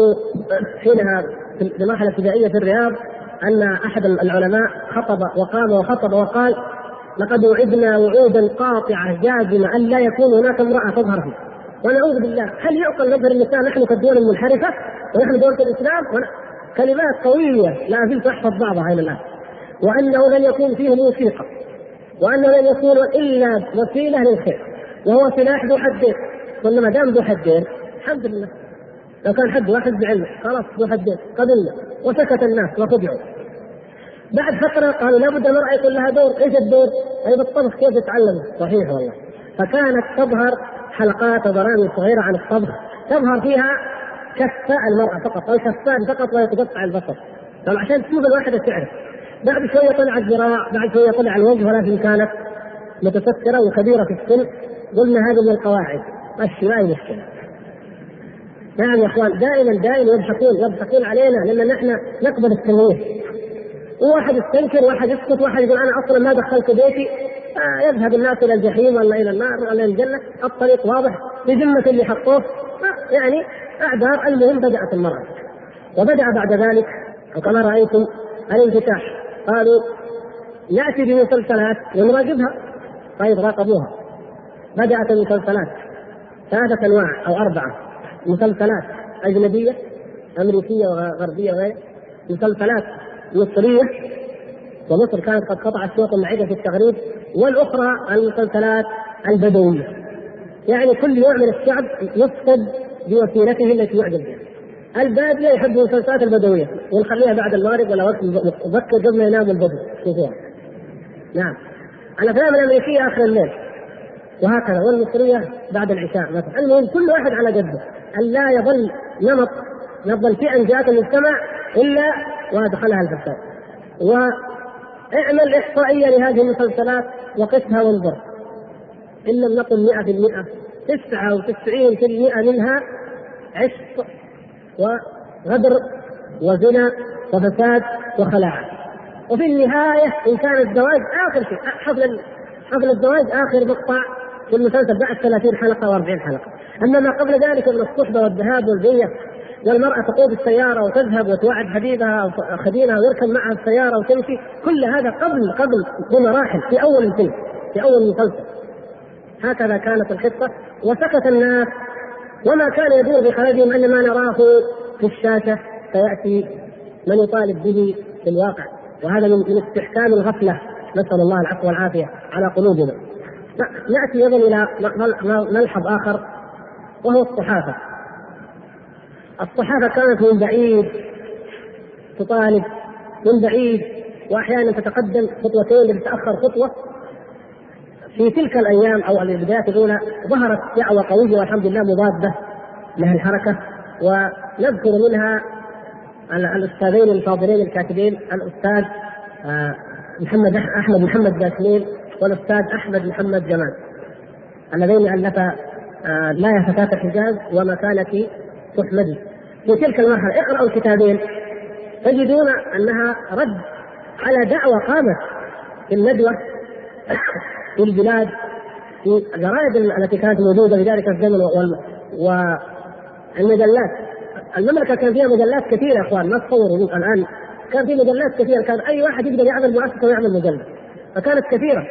حينها في المرحله الابتدائيه في الرياض أن أحد العلماء خطب وقام وخطب وقال لقد وعدنا وعودا قاطعة جازمة أن لا يكون هناك امرأة تظهر فيه ونعوذ بالله هل يعقل نظهر النساء نحن كالدول المنحرفة ونحن دولة الإسلام؟ كلمات قوية لا زلت أحفظ بعضها إلى الآن. وأنه لن يكون فيه موسيقى. وأنه لن يكون إلا وسيلة للخير. وهو سلاح ذو حدين. قلنا ما دام ذو حدين. الحمد لله. لو كان حد واحد بعلم خلاص حدين قبلنا وسكت الناس وخدعوا بعد فترة قالوا لابد المرأة يكون لها دور، إيش الدور؟ اي بالطبخ كيف تتعلم؟ صحيح والله. فكانت تظهر حلقات برامج صغيرة عن الطبخ تظهر فيها كفاء المرأة فقط أو كفان فقط ويتقطع البصر. عشان تشوف الواحدة تعرف. بعد شوية طلع الذراع، بعد شوية طلع الوجه ولكن كانت متفكرة وكبيرة في السن قلنا هذه من القواعد مشي ما هي مشكلة نعم يا إخوان دائما دائما يضحكون يضحكون علينا لأن نحن نقبل التمويه وواحد يستنكر واحد يسكت واحد يقول أنا أصلا ما دخلت بيتي. آه يذهب الناس إلى الجحيم ولا إلى النار ولا إلى الجنة. الطريق واضح بذمة اللي حطوه. يعني أعذار. المهم بدأت المرأة. وبدأ بعد ذلك وكما رأيتم الانفتاح. قالوا ناتي بمسلسلات ونراقبها طيب راقبوها. بدأت المسلسلات ثلاثة أنواع أو أربعة. مسلسلات أجنبية أمريكية وغربية وغير مسلسلات مصرية ومصر كانت قد قطعت شوط العدة في التغريب والأخرى المسلسلات البدوية. يعني كل نوع من الشعب يفقد بوسيلته التي يعجب بها. البادية يحب المسلسلات البدوية ونخليها بعد المغرب ولا وقت مبكر قبل ما ينام البدو. شوفوها نعم. الأفلام الأمريكية آخر الليل وهكذا والمصرية بعد العشاء مثلا. المهم كل واحد على قده أن لا يظل نمط يظل فئه جاءت المجتمع إلا وأدخلها الفساد وأعمل إحصائية لهذه المسلسلات وقسها وانظر. إن لم نقل 100% 99% منها عشق وغدر وزنا وفساد وخلاعه وفي النهاية إن كان الزواج آخر شيء حفل حفل الزواج آخر مقطع في المسلسل بعد 30 حلقة و40 حلقة. أما ما قبل ذلك من الصحبة والذهاب والبية والمرأة تقود السيارة وتذهب وتوعد حبيبها أو خدينها ويركب معها السيارة وتمشي كل هذا قبل قبل بمراحل في أول الفيلم في أول المسلسل. هكذا كانت الخطة وسكت الناس. وما كان يدور بخلدهم أن ما نراه في الشاشة سيأتي من يطالب به في الواقع. وهذا من استحكام الغفلة نسأل الله العفو والعافية على قلوبنا. نأتي أيضا إلى ملحظ آخر وهو الصحافة. الصحافة كانت من بعيد تطالب من بعيد وأحيانا تتقدم خطوتين لتتأخر خطوة. في تلك الأيام أو البدايات الاولى ظهرت دعوة قوية والحمد لله مضادة لها الحركة ونذكر منها الأستاذين الفاضلين الكاتبين الأستاذ آه، محمد أحمد محمد باسمين والأستاذ أحمد محمد جمال. اللذين الفا آه، لا يا فتاة الحجاز ومكانة تحمدي في تلك المرحلة اقرأوا الكتابين. تجدون أنها رد على دعوة قامت في الندوة في البلاد في الجرائد التي كانت موجودة في ذلك الزمن والمجلات. المملكة كان فيها مجلات كثيرة يا أخوان ما تصوروا الآن. كان في مجلات كثيرة. كان أي واحد يقدر يعمل مؤسسة ويعمل مجلة. فكانت كثيرة.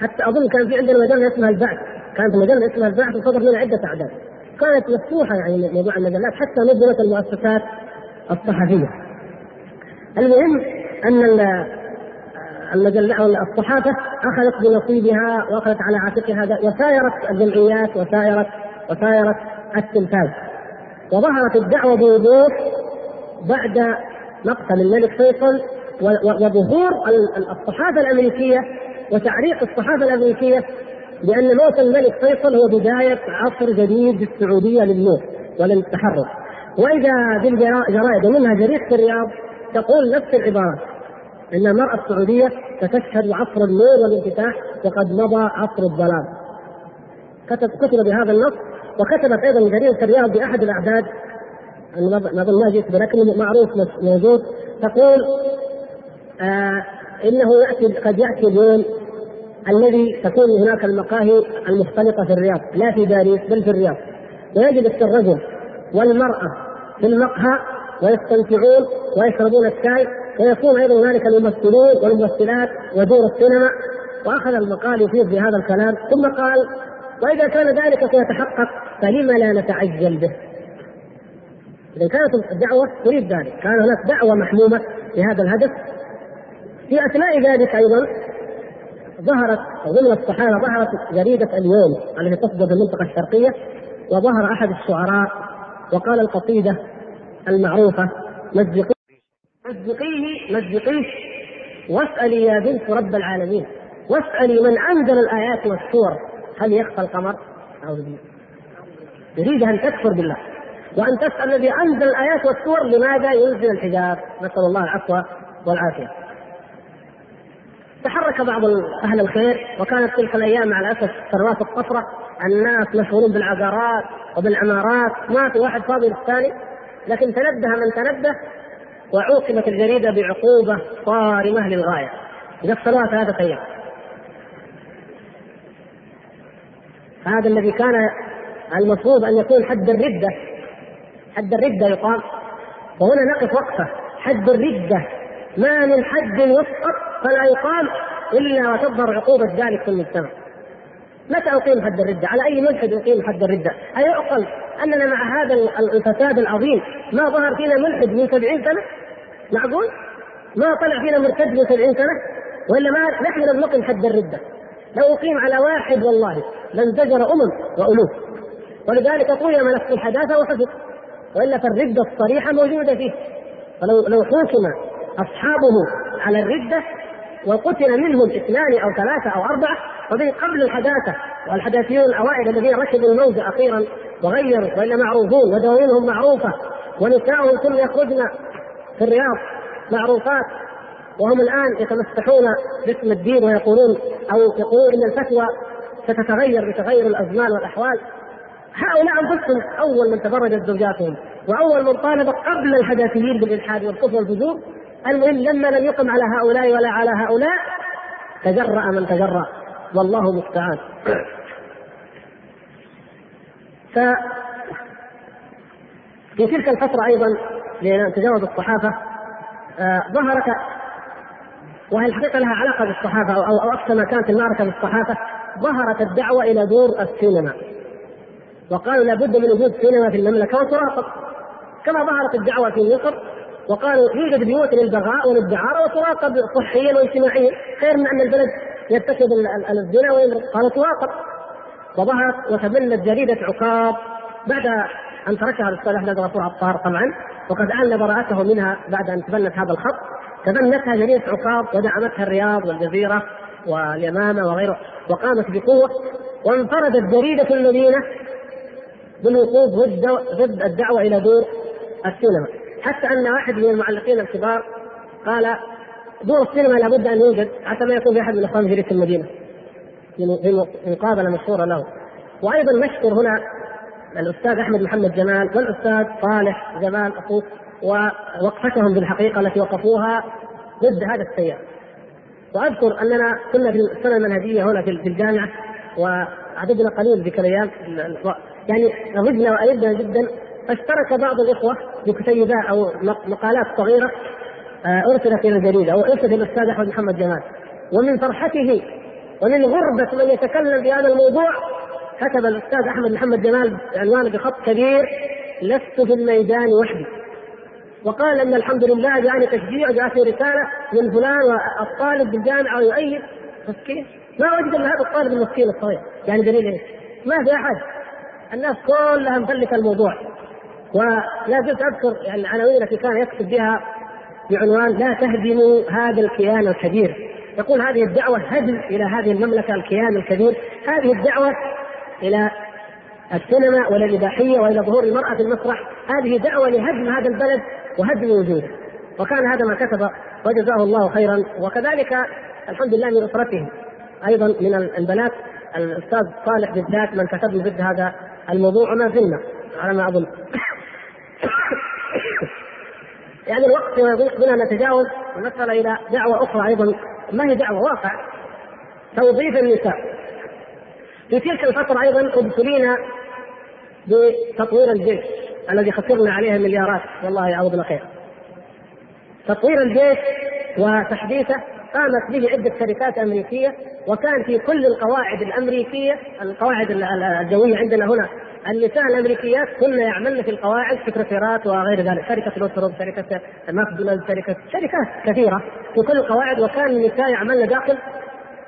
حتى أظن كان في عندنا مجلة اسمها البعث. كانت مجلة اسمها البعث وصدر منها عدة أعداد. كانت مفتوحة يعني موضوع المجلات حتى نظمت المؤسسات الصحفية. المهم أن المجلة أو الصحافة أخذت بنصيبها وأخذت على عاتقها وسايرت الجمعيات وسايرت وسايرت التلفاز. وظهرت الدعوة بوضوح بعد مقتل الملك فيصل وظهور الصحافة الأمريكية وتعريق الصحافة الأمريكية بأن موت الملك فيصل هو بداية عصر جديد بالسعودية للنور وللتحرر وإذا بالجرائد ومنها جريدة الرياض تقول نفس العبارات إن المرأة السعودية ستشهد عصر النور والانفتاح وقد مضى عصر الظلام. كتب كتب بهذا النص وكتبت أيضا جريده الرياض بأحد الأعداد ما اظن ما جئت لكنه معروف موجود تقول آه إنه يأتي قد يأتي اليوم الذي تكون هناك المقاهي المختلطة في الرياض لا في باريس بل في الرياض. ويجلس الرجل والمرأة في المقهى ويستمتعون ويشربون الشاي ويكون أيضا هنالك الممثلون والممثلات ودور السينما. وأخذ المقال يفيض بهذا الكلام ثم قال وإذا كان ذلك سيتحقق فلم لا نتعجل به؟ إذا كانت الدعوة تريد ذلك، كان هناك دعوة محمومة لهذا الهدف. في اثناء ذلك أيضا ظهرت ضمن الصحابة ظهرت جريدة اليوم التي تصدر في المنطقة الشرقية وظهر أحد الشعراء وقال القصيدة المعروفة مزقوا مزقيه مزقيه واسألي يا بنت رب العالمين واسألي من أنزل الآيات والسور هل يخفى القمر؟ أعوذ بالله يريد أن تكفر بالله وأن تسأل الذي أنزل الآيات والسور لماذا ينزل الحجاب؟ نسأل الله العفو والعافية تحرك بعض أهل الخير وكانت تلك الأيام مع الأسف ثروات الطفرة الناس مشغولون بالعقارات وبالعمارات ما في واحد فاضي للثاني لكن تنبه من تنبه وعوقبت الجريدة بعقوبة صارمة للغاية. قفلوها ثلاثة أيام هذا الذي كان المفروض أن يكون حد الردة حد الردة يقام. وهنا نقف وقفة. حد الردة ما من حد يسقط فلا يقام إلا وتظهر عقوبة ذلك في المجتمع متى أقيم حد الردة؟ على أي ملحد يقيم حد الردة؟ أيعقل أننا مع هذا الفساد العظيم ما ظهر فينا ملحد من سبعين سنة؟ معقول؟ ما طلع فينا مرتد من سبعين سنة؟ وإلا ما نحن لم نقم حد الردة لو أقيم على واحد والله لانزجر أمم وألوف ولذلك قيم نفس الحداثة وحفظ وإلا فالردة الصريحة موجودة فيه فلو لو حكم أصحابه على الردة وقتل منهم اثنان أو ثلاثة أو أربعة فبين قبل الحداثة والحداثيون الأوائل الذين ركبوا الموج أخيرا وغيروا وإلا معروفون ودواوينهم معروفة ونساؤهم كل يخرجن في الرياض معروفات وهم الآن يتمسحون باسم الدين ويقولون أو يقولون إن الفتوى ستتغير بتغير الأزمان والأحوال. هؤلاء أنفسهم أول من تبرجت زوجاتهم وأول من طالب قبل الحداثيين بالإلحاد والكفر والفجور. المهم لما لم يقم على هؤلاء ولا على هؤلاء تجرأ من تجرأ. والله المستعان ف في تلك الفترة أيضا لتجاوز الصحافة آه ظهرت وهي الحقيقة لها علاقة بالصحافة أو أو اقصى ما كانت المعركة بالصحافة ظهرت الدعوة إلى دور السينما. وقالوا لابد من وجود سينما في المملكة وتراقب كما ظهرت الدعوة في مصر وقالوا يوجد بيوت للبغاء وللدعارة وتراقب صحيا واجتماعيا خير من أن البلد يرتكب الزنا ويمرق قالوا تراقب. وظهرت وتبنت جريدة عقاب بعد أن تركها الأستاذ أحمد غفور عطار طبعا وقد أعلن براءته منها بعد أن تبنت هذا الخط. تبنتها جريدة عقاب ودعمتها الرياض والجزيرة واليمامة وغيره وقامت بقوة. وانفردت جريدة المدينة بالوقوف ضد ضد الدعوة إلى دور السينما. حتى أن واحد من المعلقين الكبار قال دور السينما لابد أن يوجد حتى ما يكون في أحد من إخوان جريدة المدينة في مقابلة مشهورة له وأيضا نشكر هنا الأستاذ أحمد محمد جمال والأستاذ صالح جمال أخوه ووقفتهم بالحقيقة التي وقفوها ضد هذا التيار. وأذكر أننا كنا في السنة المنهجية هنا في الجامعة وعددنا قليل ذيك الأيام يعني رغبنا وأيدنا جدا فاشترك بعض الإخوة بكتيبات أو مقالات صغيرة آه، أرسلت إلى الجريده أو أرسلت إلى الأستاذ أحمد محمد جمال. ومن فرحته ومن غربة من يتكلم في هذا الموضوع كتب الأستاذ أحمد محمد جمال عنوانه بخط كبير لست في الميدان وحدي وقال إن الحمد لله جاءني تشجيع جاءتني رسالة من فلان والطالب بالجامعة ويؤيد. مسكين؟ ما وجد إلا هذا الطالب المسكين الصغير. يعني دليل إيش؟ ما في أحد. الناس كلها مفلتة الموضوع. ولا زلت أذكر يعني العناوين التي كان يكتب بها بعنوان لا تهدموا هذا الكيان الكبير. يقول هذه الدعوة هدم إلى هذه المملكة الكيان الكبير. هذه الدعوة إلى السينما والى الاباحيه وإلى ظهور المرأة في المسرح. هذه دعوة لهدم هذا البلد وهدم وجوده. وكان هذا ما كتب وجزاه الله خيرا. وكذلك الحمد لله من أسرته. أيضا من البنات الأستاذ صالح بالذات من كتب ضد هذا الموضوع. وما زلنا على ما أظن. يعني الوقت يضيق بنا نتجاوز المسألة إلى دعوة أخرى أيضا. ما هي دعوة؟ واقع. توظيف النساء. في تلك الفترة أيضا أبتلينا بتطوير الجيش الذي خسرنا عليها مليارات. والله يعوضنا خير. تطوير الجيش وتحديثه قامت به عدة شركات أمريكية وكان في كل القواعد الأمريكية القواعد الجوية عندنا هنا النساء الأمريكيات كن يعملن في القواعد سكرتيرات وغير ذلك، شركة لوتروب، شركة ماكدونالد، شركة شركات كثيرة في كل القواعد وكان النساء يعملن داخل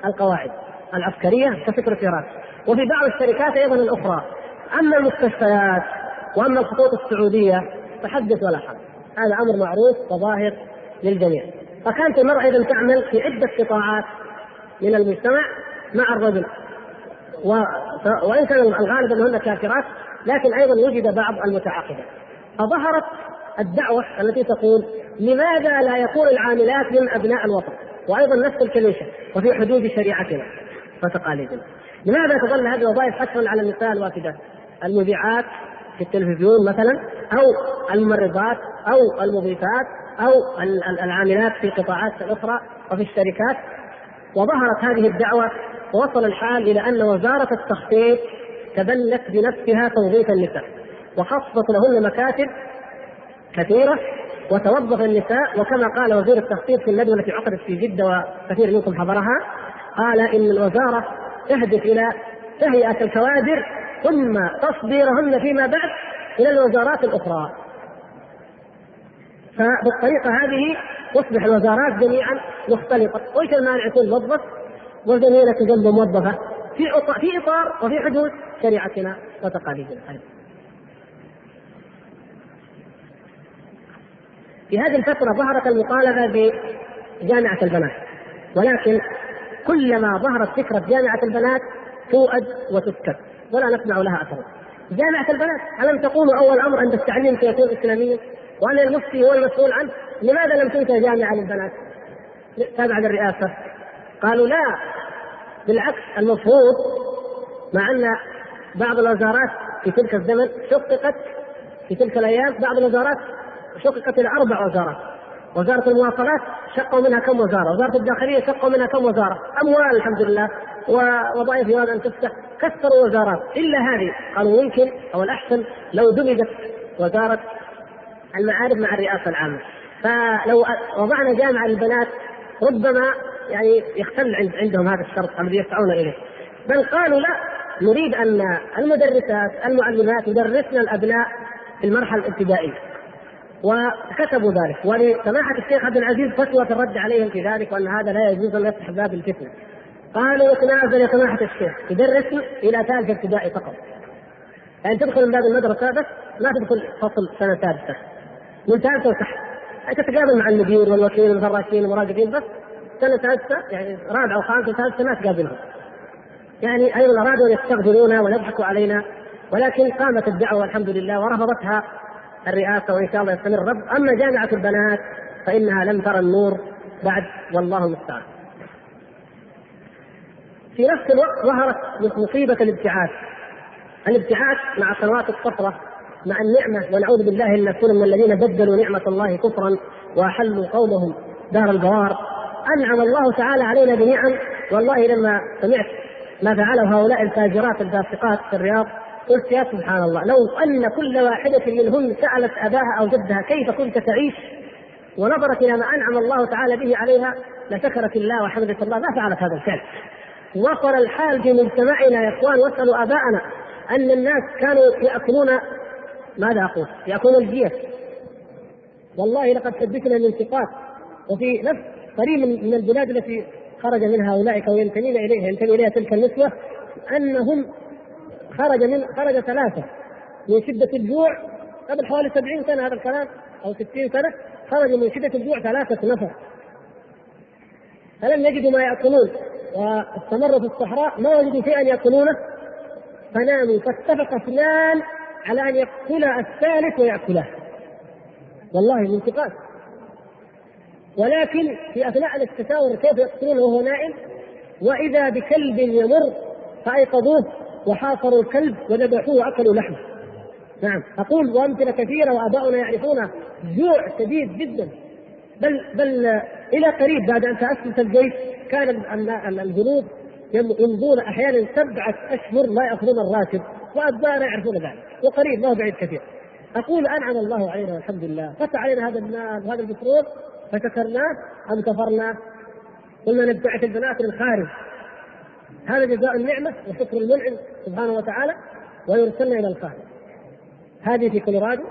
القواعد العسكرية كسكرتيرات، وفي بعض الشركات أيضا الأخرى. أما المستشفيات وأما الخطوط السعودية فحدث ولا حرج هذا أمر معروف وظاهر للجميع فكانت المرأة إذا تعمل في عدة قطاعات من المجتمع مع الرجل. وإن كان الغالب أنهن كافرات لكن أيضا وجد بعض المتعاقبات فظهرت الدعوة التي تقول لماذا لا يكون العاملات من أبناء الوطن؟ وأيضا نفس الكليشه وفي حدود شريعتنا وتقاليدنا. لماذا تظل هذه الوظائف حتما على النساء الوافدات المذيعات في التلفزيون مثلا أو الممرضات أو المضيفات أو العاملات في قطاعات أخرى وفي الشركات. وظهرت هذه الدعوة ووصل الحال إلى أن وزارة التخطيط تبنت بنفسها توظيف النساء وخصصت لهن مكاتب كثيرة وتوظف النساء وكما قال وزير التخطيط في الندوة التي عقدت في جدة وكثير منكم حضرها قال إن الوزارة تهدف إلى تهيئة الكوادر ثم تصديرهن فيما بعد إلى الوزارات الأخرى. فبالطريقة هذه تصبح الوزارات جميعا مختلطة، وايش المانع يكون موظف وزميلة جنب موظفة. في في إطار وفي حدود شريعتنا وتقاليدنا. أيضا. في هذه الفترة ظهرت المطالبة بجامعة البنات. ولكن كلما ظهرت فكرة جامعة البنات توأد وتسكت ولا نسمع لها أثرا. جامعة البنات ألم تقولوا أول أمر أن التعليم سيكون إسلاميا وأن المفتي هو المسؤول عنه. لماذا لم تنشأ جامعة للبنات؟ تابعة للرئاسة. قالوا لا بالعكس المفروض مع أن بعض الوزارات في تلك الزمن شققت في تلك الأيام بعض الوزارات شققت إلى أربع وزارات. وزارة المواصلات شقوا منها كم وزارة، وزارة الداخلية شقوا منها كم وزارة، أموال الحمد لله ووظائف يراد أن تفتح كثروا وزارات. إلا هذه قالوا يمكن أو الأحسن لو دمجت وزارة المعارف مع الرئاسة العامة. فلو وضعنا جامعه للبنات ربما يعني يختل عند عندهم هذا الشرط الذي يسعون إليه. بل قالوا لا نريد أن المدرسات المعلمات يدرسن الأبناء في المرحلة الابتدائية. وكتبوا ذلك. ولسماحة الشيخ عبد العزيز فتوى في الرد عليهم في ذلك وأن هذا لا يجوز أن يفتح باب الفتنة. قالوا يتنازل يا سماحة الشيخ. يدرس إلى ثالث ابتدائي فقط. يعني تدخل من باب المدرسة بس ما تدخل فصل سنة ثالثة. من ثالثة وتحت. تتقابل مع المدير والوكيل والفراشين والمراقبين بس. سنة ثالثة يعني رابعة وخامسة وثالثة ما تقابلهم يعني أيضا أرادوا أن يستغفرونا ويضحكوا علينا ولكن قامت الدعوة الحمد لله ورفضتها الرئاسة وإن شاء الله يستمر الرب، أما جامعة البنات فإنها لم ترى النور بعد والله المستعان. في نفس الوقت ظهرت مصيبة الابتعاث. الابتعاث مع سنوات الصفره مع النعمة ونعوذ بالله إن نكون من الذين بدلوا نعمة الله كفرا وأحلوا قومهم دار البوار أنعم الله تعالى علينا بنعم والله لما سمعت ما فعله هؤلاء الفاجرات الفاسقات في الرياض قلت يا سبحان الله لو أن كل واحدة منهن سألت أباها أو جدها كيف كنت تعيش ونظرت إلى ما أنعم الله تعالى به عليها لشكرت الله وحمدت الله ما فعلت هذا الفعل. وصل الحال في مجتمعنا يا إخوان واسالوا آباءنا أن الناس كانوا يأكلون ماذا أقول؟ يأكلون الجيش. والله لقد حدثنا ثقات وفي نفس قريب من البلاد التي خرج منها أولئك وينتمين إليها ينتمي إليها تلك النسوة أنهم خرج من خرج ثلاثة. من شدة الجوع قبل حوالي سبعين سنة هذا الكلام أو ستين سنة خرج من شدة الجوع ثلاثة نفر. فلم يجدوا ما يأكلون واستمروا في الصحراء ما وجدوا شيئا يأكلونه. فناموا فاتفق اثنان على أن يقتل الثالث ويأكله والله من ثقات. ولكن في أثناء التساؤل كيف يقتلونه وهو نائم وإذا بكلب يمر فأيقظوه وحاصروا الكلب وذبحوه وأكلوا لحمه. نعم أقول وأمثلة كثيرة وآباؤنا يعرفونها جوع شديد جدا بل بل إلى قريب بعد أن تاسس الجيش كان الجنود يمضون أحيانا سبعة أشهر لا يأخذون الراتب وابنائنا يعرفون ذلك وقريب ما هو بعيد كثير. أقول أنعم الله علينا والحمد لله فتح علينا هذا المال وهذا البترول فشكرناه أم كفرنا؟ قلنا نبتعث البنات للخارج. هذا جزاء النعمة وشكر المنعم سبحانه وتعالى ويرسلنا إلى الخارج. هذه في كولورادو.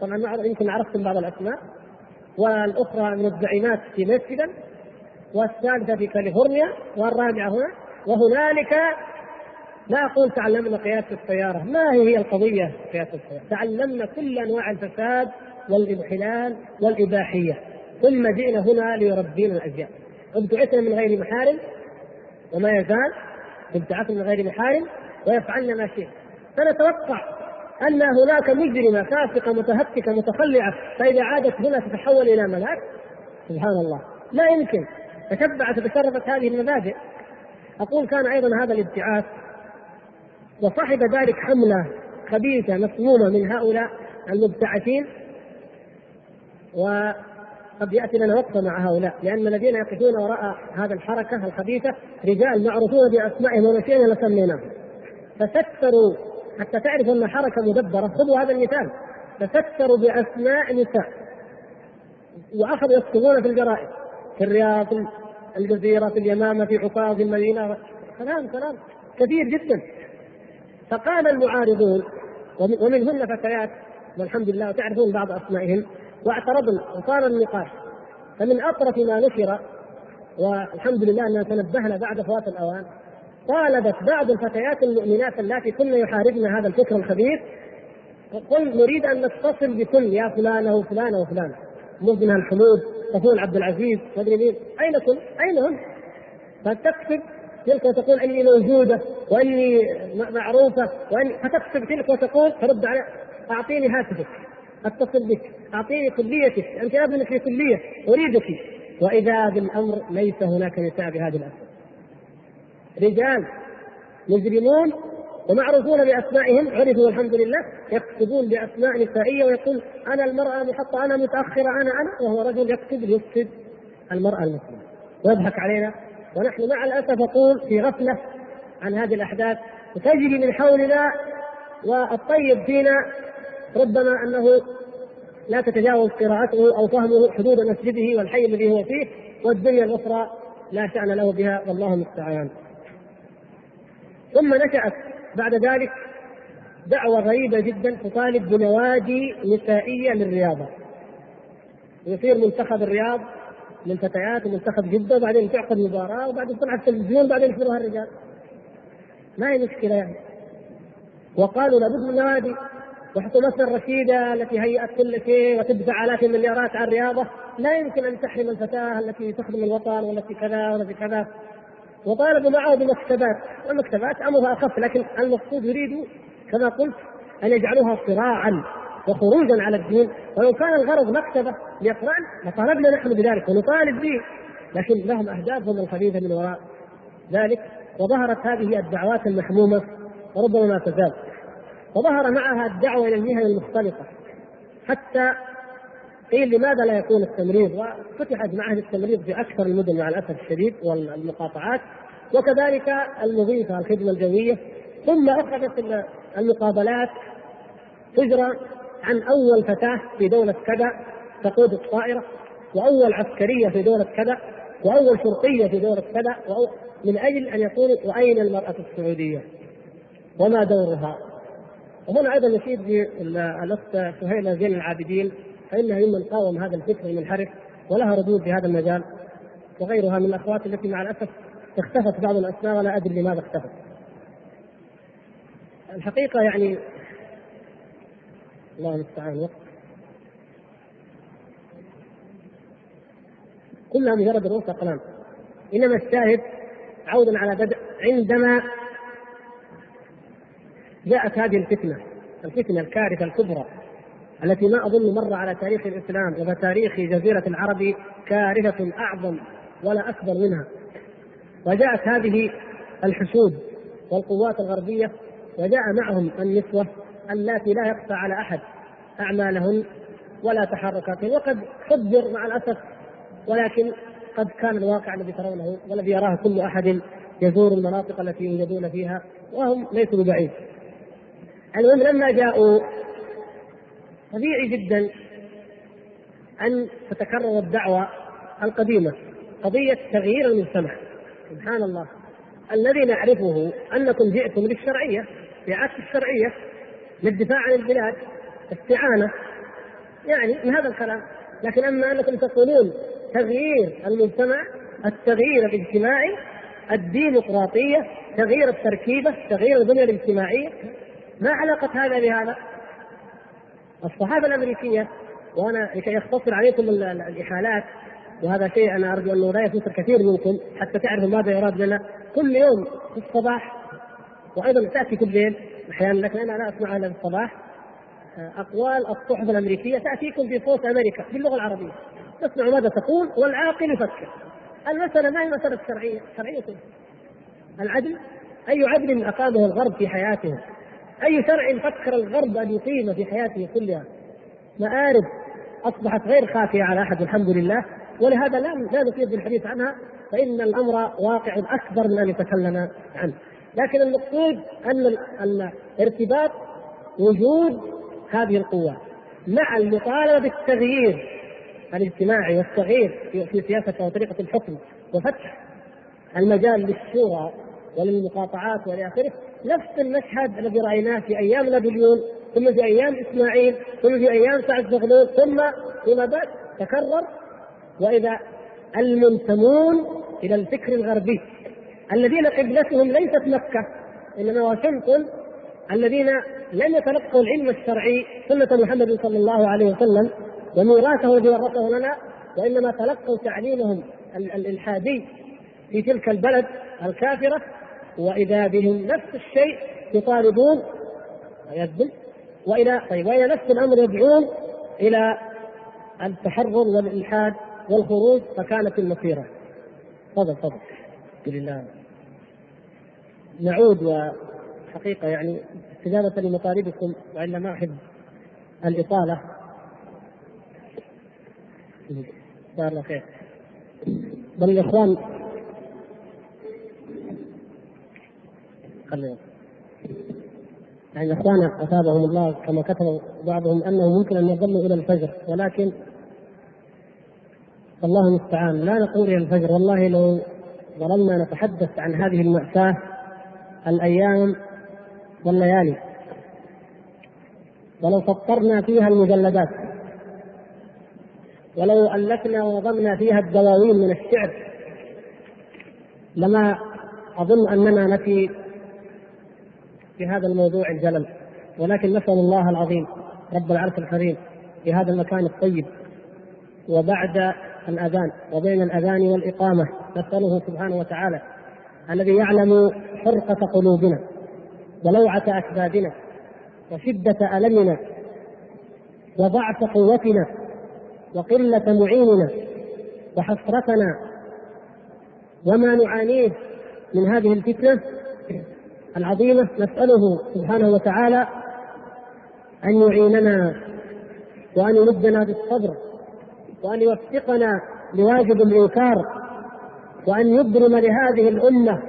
طبعا يمكن عرفتم بعض الأسماء. والأخرى من الزعيمات في ميشيغان والثالثة في كاليفورنيا. والرابعة هنا. وهنالك لا أقول تعلمنا قيادة السيارة. ما هي القضية قيادة السيارة؟ تعلمنا كل أنواع الفساد والانحلال والإباحية. ثم جئنا هنا ليربينا الأجيال ابتعثنا من غير محارم وما يزال. ابتعاث من غير محارم ويفعلن ما شئت فنتوقع أن هناك مجرمة فاسقة متهتكة متخلعة فإذا عادت هنا تتحول إلى ملاك. سبحان الله. لا يمكن. تشبعت وتشرفت هذه المبادئ. أقول كان أيضا هذا الابتعاث. وصاحب ذلك حملة خبيثة مسمومه من هؤلاء المبتعثين. و قد يأتي لنا وقفة مع هؤلاء لأن الذين يقفون وراء هذه الحركة الخبيثة رجال معروفون بأسمائهم ونسينا لسميناهم فستروا حتى تعرف أن حركة مدبرة خذوا هذا المثال. تستروا بأسماء نساء. وأخذوا يكتبون في الجرائد في الرياض في الجزيرة في اليمامة في عكاظ في المدينة. كلام كلام كثير جدا. فقال المعارضون ومنهن فتيات والحمد لله وتعرفون بعض أسمائهن واعترضن وصار النقاش فمن أطرف ما نشر والحمد لله أننا تنبهنا بعد فوات الأوان طالبت بعض الفتيات المؤمنات اللاتي كن يحاربن هذا الفكر الخبيث قل نريد أن نتصل بكل يا فلانة وفلانة وفلانة مبنى الحمود تقول عبد العزيز مدري مين أين كن؟ أين هم؟ فتكتب تلك وتقول إني موجودة وإني معروفة واني فتكتب تلك وتقول ترد على أعطيني هاتفك أتصل بك. أعطيني كليتك. أنت ابن في كلية. أريدك. وإذا بالامر ليس هناك نساء بهذه الاسماء رجال مجرمون ومعروفون بأسمائهم عرفوا الحمد لله يكتبون بأسماء نسائية ويقول أنا المرأة محطة أنا متأخرة أنا أنا وهو رجل يكتب يفسد المرأة المسلمة. ويضحك علينا. ونحن مع الأسف أقول في غفلة عن هذه الأحداث. وتجري من حولنا والطيب فينا ربما أنه لا تتجاوز قراءته أو فهمه حدود مسجده والحي الذي هو فيه والدنيا الأخرى لا شأن له بها والله المستعان. ثم نشأت بعد ذلك دعوة غريبة جدا تطالب بنوادي نسائية للرياضة. يصير منتخب الرياض للفتيات ومنتخب جدة وبعدين تعقد مباراة وبعدين تطلع التلفزيون وبعدين يحضرها الرجال. ما هي مشكلة يعني. وقالوا لابد من نوادي وحكومتنا الرشيدة التي هيأت كل شيء وتدفع آلاف المليارات على الرياضة لا يمكن أن تحرم الفتاة التي تخدم الوطن والتي كذا والتي كذا. وطالبوا معه بمكتبات والمكتبات أمرها أخف لكن المقصود يريد كما قلت أن يجعلوها صراعا وخروجا على الدين. ولو كان الغرض مكتبة ليقرأن لطالبنا نحن بذلك ونطالب به. لكن لهم أهدافهم الخبيثة من وراء ذلك وظهرت هذه الدعوات المحمومة وربما ما تزال. وظهر معها الدعوة إلى المهن المختلطة حتى قيل لماذا لا يكون التمريض وفتحت معهد التمريض في أكثر المدن مع الأسف الشديد والمقاطعات وكذلك المضيفة الخدمة الجوية ثم أخذت المقابلات تجرى عن أول فتاة في دولة كذا تقود الطائرة وأول عسكرية في دولة كذا وأول شرطية في دولة كذا من أجل أن يقول وأين المرأة السعودية؟ وما دورها؟ وهنا أيضا نشيد بالاخت سهيلة زين العابدين فإنها ممن قاوم هذا الفكر المنحرف ولها ردود في هذا المجال وغيرها من الأخوات التي مع الأسف اختفت بعض الأسماء ولا أدري لماذا اختفت. الحقيقة يعني الله المستعان وقت كلها مجرد رؤوس اقلام إنما الشاهد عودا على بدء عندما جاءت هذه الفتنة الفتنة الكارثة الكبرى التي ما أظن مر على تاريخ الإسلام وتاريخ جزيرة العرب كارثة أعظم ولا أكبر منها وجاءت هذه الحشود والقوات الغربية وجاء معهم النسوة اللاتي لا يخفى على أحد أعمالهن ولا تحركاتهن وقد حذر مع الأسف ولكن قد كان الواقع الذي ترونه والذي يراه كل أحد يزور المناطق التي يوجدون فيها وهم ليسوا ببعيد. المهم لما جاءوا طبيعي جدا أن تتكرر الدعوة القديمة قضية تغيير المجتمع. سبحان الله. الذي نعرفه أنكم جئتم للشرعيه بعكس الشرعيه للدفاع عن البلاد استعانة يعني من هذا الكلام. لكن أما أنكم تقولون تغيير المجتمع التغيير الاجتماعي الديمقراطية تغيير التركيبة تغيير البنية الاجتماعية ما علاقة هذا بهذا؟ الصحافه الأمريكية وأنا لكي يختصر عليكم الإحالات وهذا شيء أنا أرجو أنه لا يفوت الكثير منكم حتى تعرفوا ماذا يراد لنا. كل يوم في الصباح وأيضا تأتي كل ليل أحيانا لكن أنا لا اسمعها إلا في الصباح أقوال الصحف الأمريكية تأتيكم في صوت أمريكا باللغة العربية. تسمع ماذا تقول والعاقل يفكر. المسألة ما هي مساله شرعيه شرعية. العدل أي عدل أقامه الغرب في حياته؟ أي شرع فكر الغرب أن يقيم في حياته كلها؟ مآرب أصبحت غير خافية على أحد الحمد لله. ولهذا لا لا نطيل بالحديث عنها فإن الأمر واقع أكبر من أن يتكلم عنه. لكن المقصود أن ارتباط وجود هذه القوات مع المطالبة بالتغيير الاجتماعي والتغيير في سياسة وطريقه الحكم وفتح المجال للشورى وللمقاطعات والى اخره نفس المشهد الذي رأيناه في أيام نابليون ثم في أيام إسماعيل ثم في أيام سعد زغلول ثم فيما بعد تكرر. وإذا المنتمون إلى الفكر الغربي الذين قبلتهم ليست مكة إنما واشنطن الذين لم يتلقوا العلم الشرعي سنة محمد صلى الله عليه وسلم وميراثه الذي ورثه لنا وإنما تلقوا تعليمهم الالحادي في تلك البلد الكافرة. وإذا بهم نفس الشيء يطالبون ويذبل والى طيب والى نفس الأمر يدعون إلى التحرر والإلحاد والخروج فكانت المسيرة. تفضل تفضل. لله. نعود وحقيقة يعني استجابة لمطالبكم والا ما أحب الإطالة. جزاه الله خير بل الإخوان خلينا يعني اخوانا أثابهم الله كما كتب بعضهم أنه ممكن أن يظلوا إلى الفجر ولكن الله المستعان. لا نقول إلى الفجر. والله لو ظللنا نتحدث عن هذه المأساة الأيام والليالي. ولو سطرنا فيها المجلدات. ولو ألفنا ونظمنا فيها الدواوين من الشعر. لما أظن أننا نفي في هذا الموضوع الجلل. ولكن نسأل الله العظيم رب العرش الكريم في هذا المكان الطيب. وبعد الأذان وبين الأذان والإقامة نسأله سبحانه وتعالى الذي يعلم حرقة قلوبنا ولوعة أكبادنا وشدة ألمنا وضعف قوتنا وقلة معيننا وحسرتنا وما نعانيه من هذه الفتنة العظيمة نسأله سبحانه وتعالى أن يعيننا وأن يمدنا بالصبر وأن يوفقنا لواجب الإنكار وأن يبرم لهذه الأمة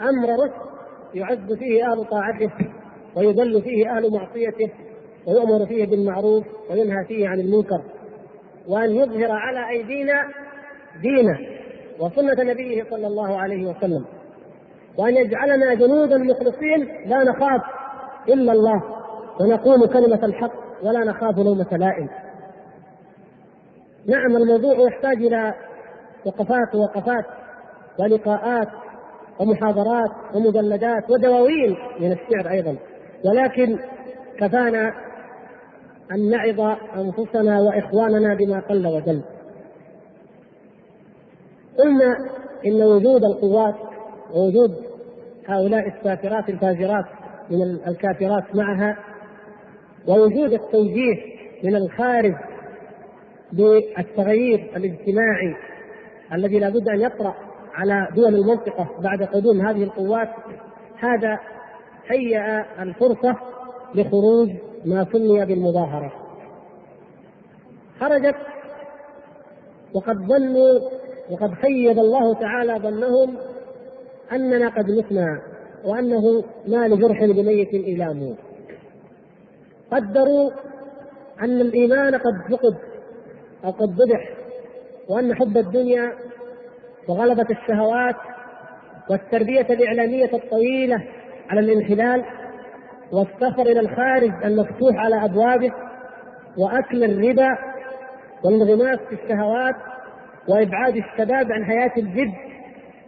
أمر رشد يعز فيه أهل طاعته ويذل فيه أهل معصيته ويؤمر فيه بالمعروف وينهى فيه عن المنكر وأن يظهر على أيدينا دينه وسنة نبيه صلى الله عليه وسلم. وأن يجعلنا جنودا مخلصين لا نخاف إلا الله ونقول كلمة الحق ولا نخاف لومة لائم. نعم الموضوع يحتاج إلى وقفات ووقفات ولقاءات ومحاضرات ومجلدات ودواوين من الشعر أيضا. ولكن كفانا أن نعظ أنفسنا وإخواننا بما قل وجل. قلنا إن وجود القوات ووجود هؤلاء السافرات الفاجرات من الكافرات معها ووجود التوجيه من الخارج بالتغيير الاجتماعي الذي لا بد أن يطرأ على دول المنطقة بعد قدوم هذه القوات هذا هيأ الفرصة لخروج ما سمي بالمظاهرة. خرجت وقد ظنوا وقد خيب الله تعالى ظنهم أننا قد متنا وأنه ما لجرح بميت ايلام قدروا أن الإيمان قد فقد أو قد ذبح وأن حب الدنيا وغلبة الشهوات والتربية الإعلامية الطويلة على الانحلال والسفر إلى الخارج المفتوح على أبوابه وأكل الربا والانغماس في الشهوات وإبعاد الشباب عن حياة الجد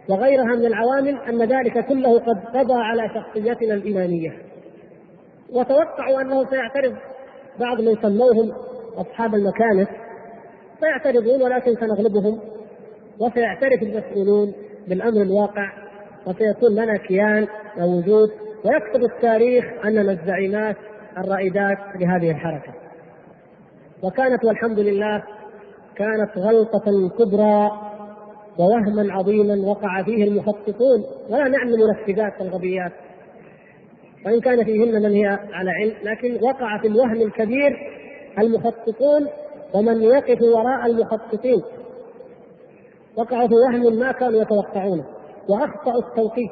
وغيرها من العوامل أن ذلك كله قد قضى على شخصيتنا الإيمانية. وتوقعوا أنه سيعترض بعض من سموهم أصحاب المكانس سيعترضون ولكن سنغلبهم. وسيعترف المسؤولون بالأمر الواقع. وسيكون لنا كيان ووجود. ويكتب التاريخ أننا الزعيمات الرائدات لهذه الحركة. وكانت والحمد لله كانت غلطة كبرى ووهما عظيما وقع فيه المخططون ولا نعني منفذات الغبيات. وإن كان فيهن من هي على علم لكن وقع في الوهم الكبير المخططون ومن يقف وراء المخططين. وقعوا في وهم ما كانوا يتوقعونه واخطاوا التوقيت.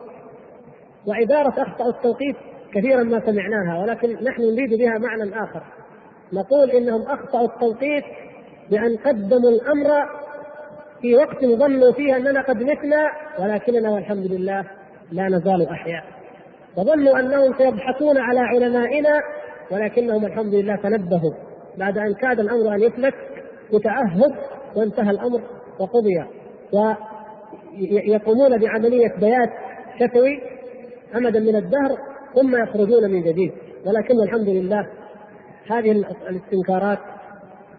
وعبارة أخطأوا التوقيت كثيرا ما سمعناها ولكن نحن نريد بها معنى آخر. نقول إنهم أخطأوا التوقيت بأن قدموا الأمر في وقت ظنوا فيه أننا قد متنا ولكننا والحمد لله لا نزال أحياء. وظنوا أنهم سيضحكون على علمائنا ولكنهم الحمد لله تنبهوا. بعد أن كاد الأمر أن يفلت بتعهد وانتهى الأمر وقضي. ويقومون بعملية بيات شفوي أمدا من الدهر ثم يخرجون من جديد. ولكن الحمد لله هذه الاستنكارات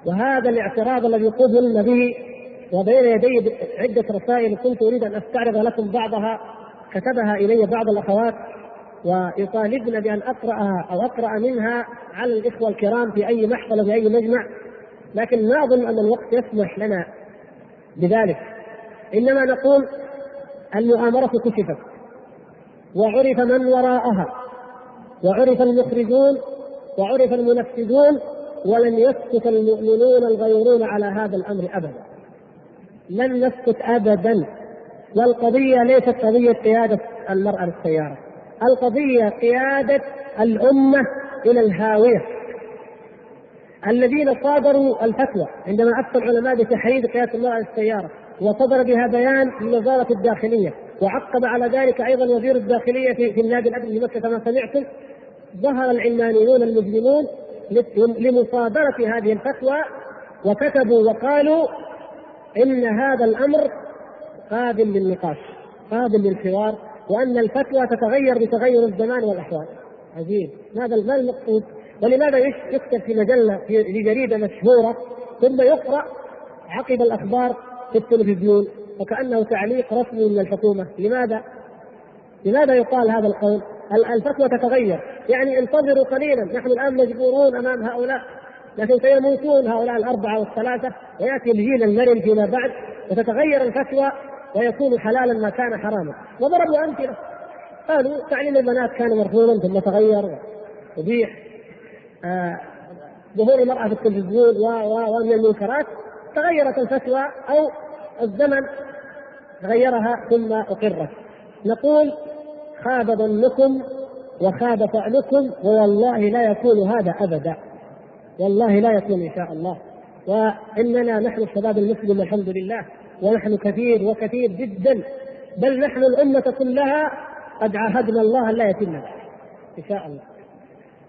وهذا الاعتراض الذي قبلنا به وبين يدي عدة رسائل كنت أريد أن أستعرض لكم بعضها. كتبها إلي بعض الأخوات ويطالبن بأن أقرأها أو أقرأ منها على الإخوة الكرام في أي محفل في أي مجمع. لكن ما أظن أن الوقت يسمح لنا بذلك. إنما نقول المؤامرة كشفت وعرف من وراءها وعرف المخرجون وعرف المنفذون ولن يسكت المؤمنون الغيرون على هذا الأمر ابدا. لن نسكت ابدا. والقضية ليست قضية قيادة المرأة للسيارة. القضية قيادة الأمة إلى الهاوية. الذين صادروا الفتوى عندما افتى العلماء بتحريم قيادة المرأة للسيارة وصدر بها بيان من وزاره الداخلية وعقب على ذلك أيضا وزير الداخلية في, النادي الأدبي لمكة كما سمعتم ظهر العلمانيون المجرمون لمصادرة هذه الفتوى وكتبوا وقالوا إن هذا الأمر قابل للنقاش قابل للحوار وأن الفتوى تتغير بتغير الزمان والأحوال. عجيب. ماذا ما المقصود؟ ولماذا يكتب في مجلة في جريدة مشهورة ثم يقرأ عقب الأخبار في التلفزيون وكأنه تعليق رسمي من الحكومة؟ لماذا؟ لماذا يقال هذا القول؟ الفتوى تتغير. يعني انتظروا قليلا نحن الآن مجبورون أمام هؤلاء. لكن سيموتون هؤلاء الأربعة والثلاثة ويأتي الجيل المرن فيما بعد وتتغير الفتوى ويكون حلالا ما كان حراما. وضربوا أمثلة. قالوا تعليم البنات كان مرفوضا ثم تغير وبيح آه ظهور المرأة في التلفزيون و ومن المنكرات تغيرت الفتوى أو الزمن غيرها ثم أقرت. نقول خاب ظنكم وخاب فعلكم ووالله لا يكون هذا أبدا. والله لا يكون إن شاء الله. وإننا نحن الشباب المسلم الحمد لله ونحن كثير وكثير جدا بل نحن الأمة كلها قد عاهدنا الله أن لا يتم ذلك إن شاء الله.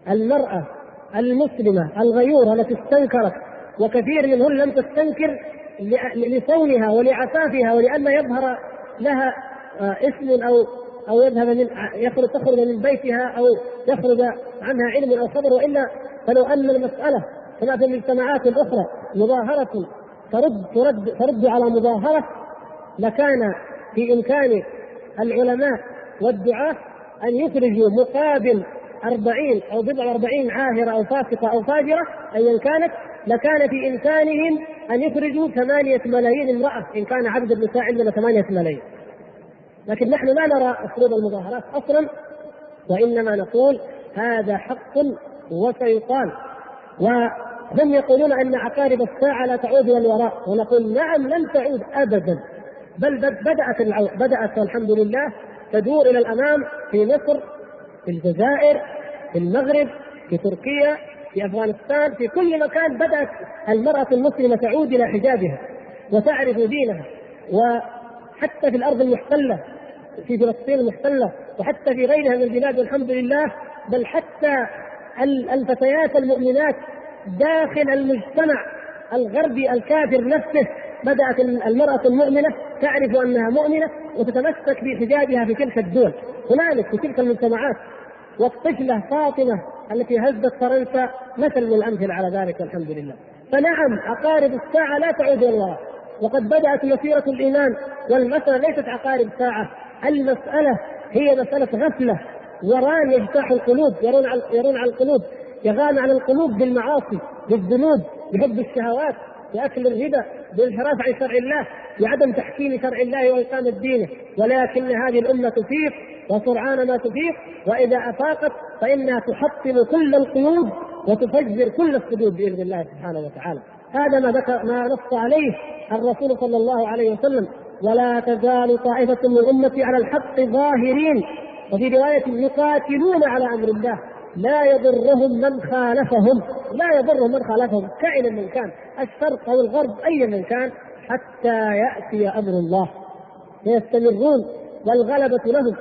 المرأة المسلمة الغيوره التي استنكرت وكثير منهن لم تستنكر لصونها ولعفافها ولئلا يظهر لها آه، اسم أو أو يذهب من يخرج تخرج من بيتها أو يخرج عنها علم أو خبر وإلا فلو أن المسألة كما في المجتمعات الأخرى مظاهرة ترد ترد ترد على مظاهرة لكان في إمكان العلماء والدعاة أن يخرجوا مقابل أربعين أو بضع أربعين عاهرة أو فاسقة أو فاجرة أيا كانت لكان في إمكانهم أن يخرجوا ثمانية ملايين امرأة إن كان عدد النساء عندنا ثمانية ملايين. لكن نحن لا نرى أسلوب المظاهرات أصلا وإنما نقول هذا حق وسيقال وهم يقولون أن عقارب الساعة لا تعود إلى الوراء. ونقول نعم لن تعود ابدا. بل بدأت. بدأت والحمد لله تدور إلى الأمام في مصر في الجزائر في المغرب في تركيا في أفغانستان في كل مكان بدأت المرأة المسلمة تعود إلى حجابها وتعرف دينها. وحتى في الأرض المحتلة في فلسطين المحتلة وحتى في غيرها من البلاد والحمد لله. بل حتى الفتيات المؤمنات داخل المجتمع الغربي الكافر نفسه بدأت المرأة المؤمنة تعرف أنها مؤمنة وتتمسك بحجابها في تلك الدول. هنالك في تلك المجتمعات والطفلة فاطمة التي هزت فرنسا مثل من الأمثلة على ذلك والحمد لله. فنعم عقارب الساعة لا تعود إلى الوراء وقد بدأت مسيرة الإيمان والمسألة ليست عقارب ساعة. المسألة هي مسألة غفلة. وران يجتاح القلوب يرون على يرون على القلوب يغان على القلوب بالمعاصي بالذنوب بحب الشهوات بأكل الربا بالانحراف عن شرع الله بعدم تحكيم شرع الله وإقامة دينه. ولكن هذه الأمة تفيق وسرعان ما تفيق وإذا أفاقت فإنها تحطم كل القيود وتفجر كل السدود بإذن الله سبحانه وتعالى. هذا ما ذكر ما نص عليه الرسول صلى الله عليه وسلم. ولا تزال طائفة من أمتي على الحق ظاهرين. وفي رواية يقاتلون على أمر الله لا يضرهم من خالفهم لا يضرهم من خالفهم كائنا من كان الشرق أو الغرب أيا من كان حتى يأتي أمر الله. فيستمرون والغلبة لهم.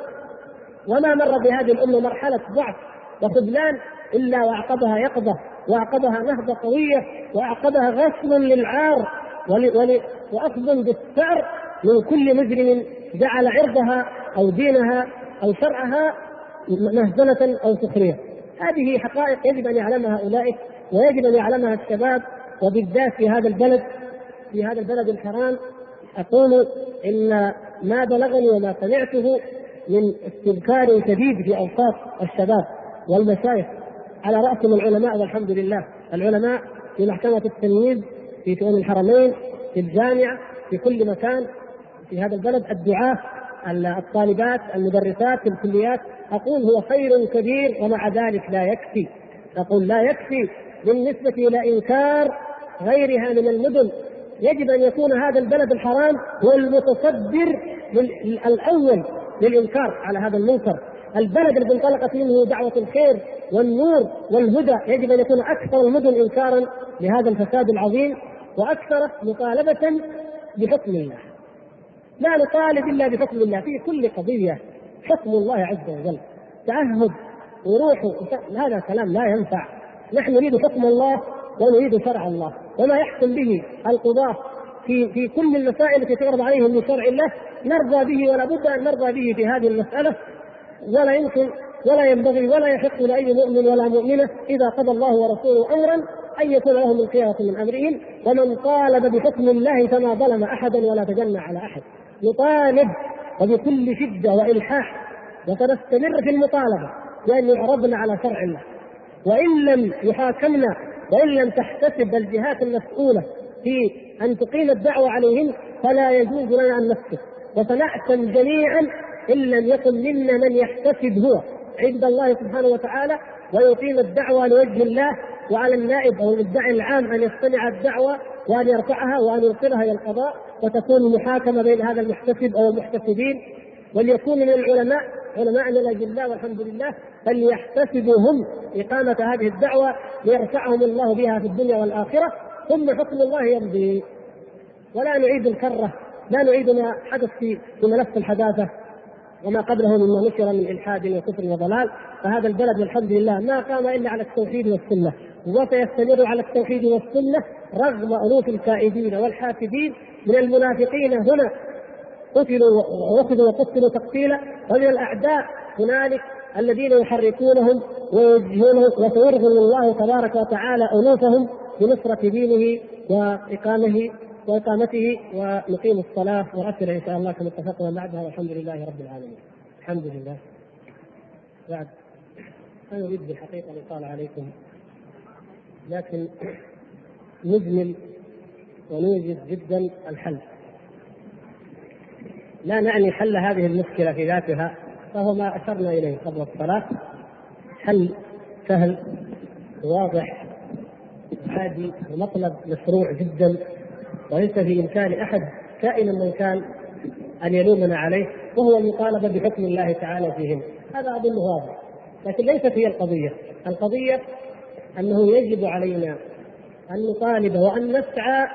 وما مر بهذه الأمة مرحلة ضعف وخذلان إلا وأعقبها يقظة وأعقبها نهضة قوية وأعقبها غسل للعار وأخذ بالثأر من كل مجرم جعل عرضها أو دينها أو شرعها مهزلة أو سخرية هذه حقائق يجب أن يعلمها أولئك ويجب أن يعلمها الشباب وبالذات في هذا البلد في هذا البلد الحرام. أقول إن ما بلغني وما سمعته من استذكار شديد في أوساط الشباب والمشايخ. على رأسهم العلماء والحمد لله. العلماء في محكمة التمييز في شؤون الحرمين في الجامعة في كل مكان في هذا البلد. الدعاة الطالبات المدرسات في الكليات أقول هو خير كبير ومع ذلك لا يكفي. أقول لا يكفي بالنسبة إلى إنكار غيرها من المدن. يجب أن يكون هذا البلد الحرام هو المتصدر الأول للإنكار على هذا المنكر. البلد الذي انطلقت منه دعوة الخير والنور والهدى يجب أن يكون أكثر المدن إنكارا لهذا الفساد العظيم وأكثر مطالبة بحكم الله. لا نطالب إلا بحكم الله. في كل قضية حكم الله عز وجل. تعهد وروح هذا كلام لا ينفع. نحن نريد حكم الله ونريد شرع الله. وما يحكم به القضاة في في كل المسائل التي تعرض عليهم من شرع الله نرضى به ولا بد أن نرضى به في هذه المسألة. ولا يمكن ولا ينبغي ولا يحق لأي مؤمن ولا مؤمنة إذا قضى الله ورسوله امرا أن يكون لهم الخيره من أمرهم. ومن طالب بحكم الله فما ظلم احدا ولا تجنى على أحد. نطالب وبكل شدة وإلحاح وسنستمر في المطالبة بان يعرضن على شرع الله وإن لم يحاكمنا وإن لم تحتسب الجهات المسؤولة في أن تقيم الدعوة عليهم فلا يجوز لنا أن نسكت وسنأثم جميعا إن لم يكن منا من يحتسب هو. عند الله سبحانه وتعالى ويقيم الدعوة لوجه الله وعلى النائب أو المدعي العام أن يستمع الدعوة وأن يرفعها وأن يوصلها إلى القضاء وتكون محاكمة بين هذا المحتسب أو المحتسبين. وليكون من العلماء علماء الأجلاء والحمد لله فليحتسبوا هم إقامة هذه الدعوة ليرفعهم الله بها في الدنيا والآخرة. ثم حكم الله يمضي. ولا نعيد الكرة لا نعيد ما حدث في في ملف الحداثة وما قبله مما نشر من إلحاد وكفر وضلال. فهذا البلد والحمد لله ما قام إلا على التوحيد والسنة. وسيستمر على التوحيد والسنة رغم الوف الكائدين والحاسدين من المنافقين هنا قتلوا وأخذوا وقتلوا تقتيلا ومن الأعداء هنالك الذين يحركونهم ويوجهونهم وسيرغم الله تبارك وتعالى أنوفهم بنصرة دينه وإقامه وإقامته ونقيم الصلاة وأسئلة إن شاء الله كما اتفقنا بعدها والحمد لله رب العالمين. الحمد لله. بعد أنا أريد بالحقيقة الإطالة عليكم لكن نجمل ونوجد جدا الحل. لا نعني حل هذه المشكلة في ذاتها فهو ما أشرنا إليه قبل الصلاة. حل سهل واضح هادي ومطلب مشروع جدا. وليس في إمكان أحد كائنا من كان أن يلومنا عليه وهو المطالبة بحكم الله تعالى فيهم. هذا أظن واضح. لكن ليست هي القضية. القضية أنه يجب علينا أن نطالب وأن نسعى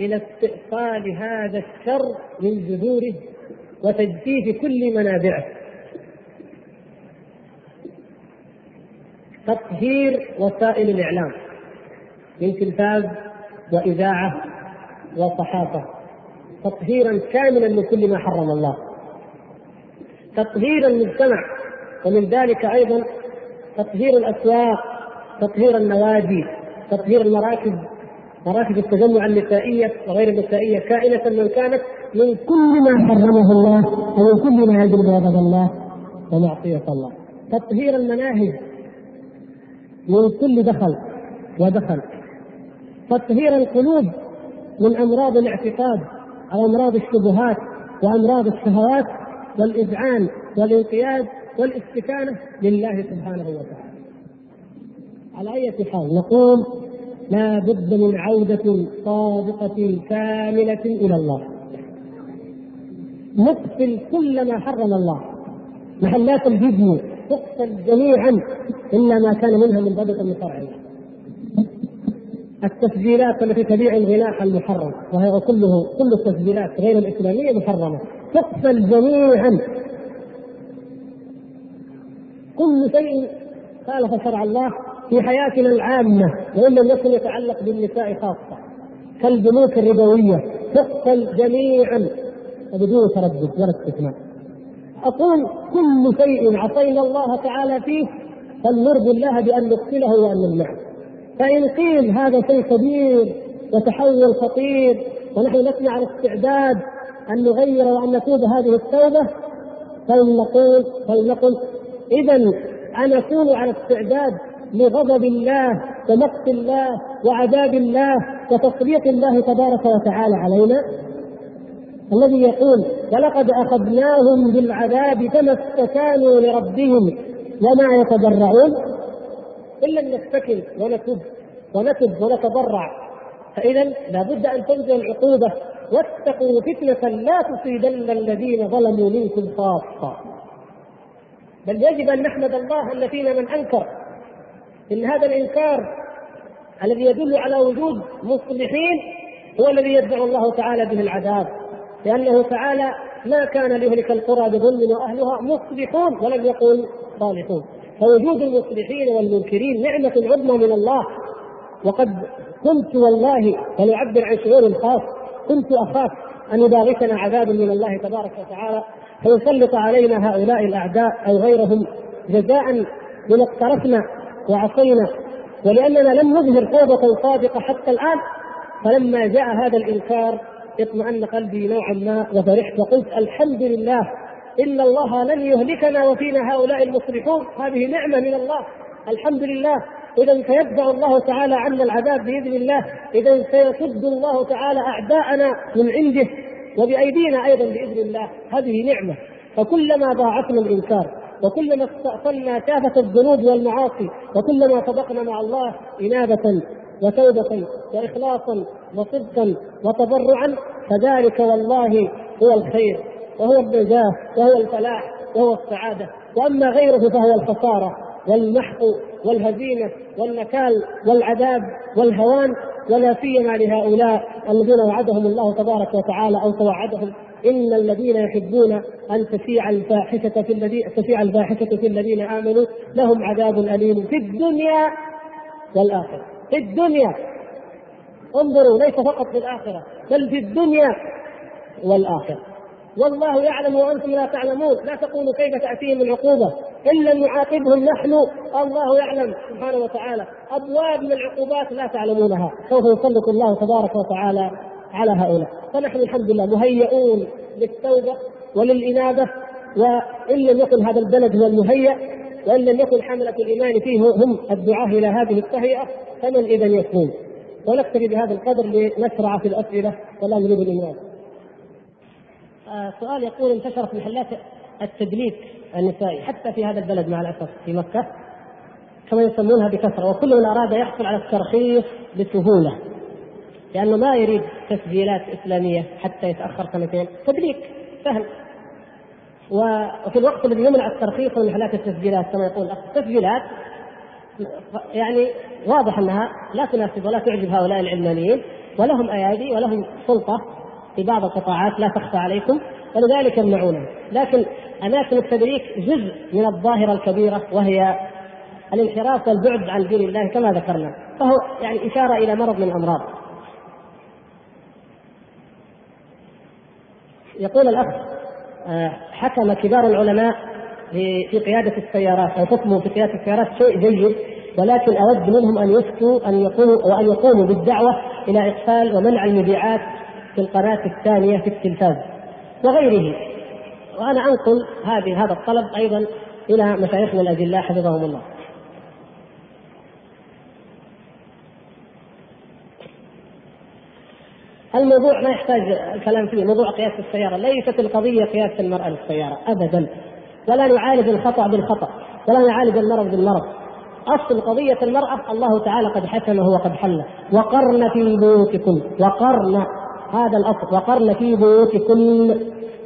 إلى استئصال هذا الشر من جذوره وتجديد كل منابعه. تطهير وسائل الإعلام من تلفاز وإذاعة وصحافة. تطهيرا كاملا من كل ما حرم الله. تطهير المجتمع ومن ذلك أيضا تطهير الأسواق تطهير النوادي. تطهير المراكز مراكز التجمع النسائية وغير النسائية كائنة من كانت من كل ما حرمه الله ومن كل ما يجب غضب الله ومعصية الله تطهير المناهج من كل دخل ودخل تطهير القلوب من أمراض الاعتقاد أو أمراض الشبهات وأمراض الشهوات والإذعان والانقياد والاستكانه لله سبحانه وتعالى. على أي حال نقول لا بد من عودة صادقة كاملة إلى الله. نقفل كل ما حرم الله. محلات الفيديو تقفل جميعا. الا ما كان منها من ضبط من شرع الله. التسجيلات التي تبيع الغناء المحرم وهي كله كل التسجيلات غير الإسلامية محرمة. تقفل جميعا. كل شيء خالف شرع الله. في حياتنا العامة وإن لم يكن يتعلق بالنساء خاصة كالبنوك الربوية تقفل جميعا. وبدون تردد ولا استثناء. أقول كل شيء عصينا الله تعالى فيه فلنرضي الله بأن نقتله وأن نمنعه. فإن قيل هذا شيء كبير وتحول خطير ونحن لسنا على استعداد أن نغير وأن نتوب هذه التوبة فلنقول فلنقل اذا أنا اكون على استعداد لغضب الله ومقت الله وعذاب الله وتسليط الله تبارك وتعالى علينا. الذي يقول ولقد أخذناهم بالعذاب فما استكانوا لربهم وما يتضرعون. إن لم نستكن ونتب ونتب ونتضرع فإذا لابد أن تنزل العقوبة. واتقوا فتنة لا تصيبن الذين ظلموا منكم خاصة. بل يجب أن نحمد الله ان فينا من أنكر إن هذا الإنكار الذي يدل على وجود مصلحين هو الذي يدفع الله تعالى به العذاب. لأنه تعالى ما كان ليهلك القرى بظلم وأهلها مصلحون ولم يقل صالحون. فوجود المصلحين والمنكرين نعمة عظمى من الله. وقد كنت والله وليعبر عن شعور خاص كنت اخاف أن يباغتنا عذاب من الله تبارك وتعالى فيسلط علينا هؤلاء الأعداء أو غيرهم جزاء بما اقترفنا وعصينا. ولأننا لم نظهر توبه صادقة حتى الآن فلما جاء هذا الإنكار اطمأن قلبي نوعا ما وفرحت وقلت الحمد لله إن الله لن يهلكنا وفينا هؤلاء المصلحون هذه نعمة من الله. الحمد لله. اذا سيدفع الله تعالى عنا العذاب بإذن الله. اذا سيصد الله تعالى أعداءنا من عنده وبأيدينا أيضا بإذن الله. هذه نعمة. فكلما ضاعفنا الإنكار وكلما استأصلنا كافة الذنوب والمعاصي وكلما صدقنا مع الله إنابة وتوبة وإخلاصا وصدقا وتضرعا فذلك والله هو الخير وهو النجاة وهو الفلاح وهو السعادة. وأما غيره فهو الخسارة والمحق والهزيمة والنكال والعذاب والهوان ولا سيما لهؤلاء الذين وعدهم الله تبارك وتعالى أو توعدهم إن الذين يحبون أن تشيع الفاحشة في الذين تشيع الفاحشة في الذين آمنوا لهم عذاب أليم في الدنيا والآخرة. في الدنيا. انظروا ليس فقط في الآخرة بل في الدنيا والآخرة. والله يعلم وأنتم لا تعلمون. لا تقولوا كيف تأتيهم العقوبة. إن لم يعاقبهم نحن الله يعلم سبحانه وتعالى. أبواب من العقوبات لا تعلمونها. سوف يسلط الله تبارك وتعالى على هؤلاء. فنحن الحمد لله مهيئون للتوبة وللإنابة وإن لم يكن هذا البلد هو المهيأ وإن لم يكن حملة الإيمان فيه هم الدعاة إلى هذه التهيئة فمن إذا يكون؟ ونكتفي بهذا القدر لنشرع في الأسئلة ولا نريد الامام. آه سؤال يقول انتشرت محلات التدليك النسائي حتى في هذا البلد مع الأسف في مكة كما يسمونها بكثرة وكل من أراد يحصل على الترخيص بسهولة. لأنه ما يريد تسجيلات إسلامية حتى يتأخر سنتين. تدليك سهل وفي الوقت الذي يمنع الترخيص من محلات التسجيلات كما يقول الأخ التسجيلات يعني واضح أنها لا تناسب ولا تعجب هؤلاء العلمانيين ولهم أيادي ولهم سلطة في بعض القطاعات لا تخفى عليكم ولذلك يمنعونها. لكن أماكن التدريك جزء من الظاهرة الكبيرة وهي الانحراف والبعد عن دين الله كما ذكرنا. فهو يعني إشارة إلى مرض من الامراض يقول الأخ آه، حكم كبار العلماء في قيادة السيارات أو حكمه في قيادة السيارات شيء جيد ولكن أود منهم أن يفتوا أن يقوموا وأن يقوموا بالدعوة إلى إقفال ومنع المذيعات في القناة الثانية في التلفاز وغيره وأنا أنقل هذه هذا الطلب أيضا إلى مشايخنا الاجلاء حفظهم الله. الموضوع ما يحتاج الكلام فيه موضوع قياس السيارة. ليست القضية قياس المرأة للسيارة أبدا. ولا نعالج الخطأ بالخطأ ولا نعالج المرض بالمرض. أصل قضية المرأة الله تعالى قد حكمه وقد حله وقرن في بيوتكن وقرن هذا الأصل وقرن في بيوتكن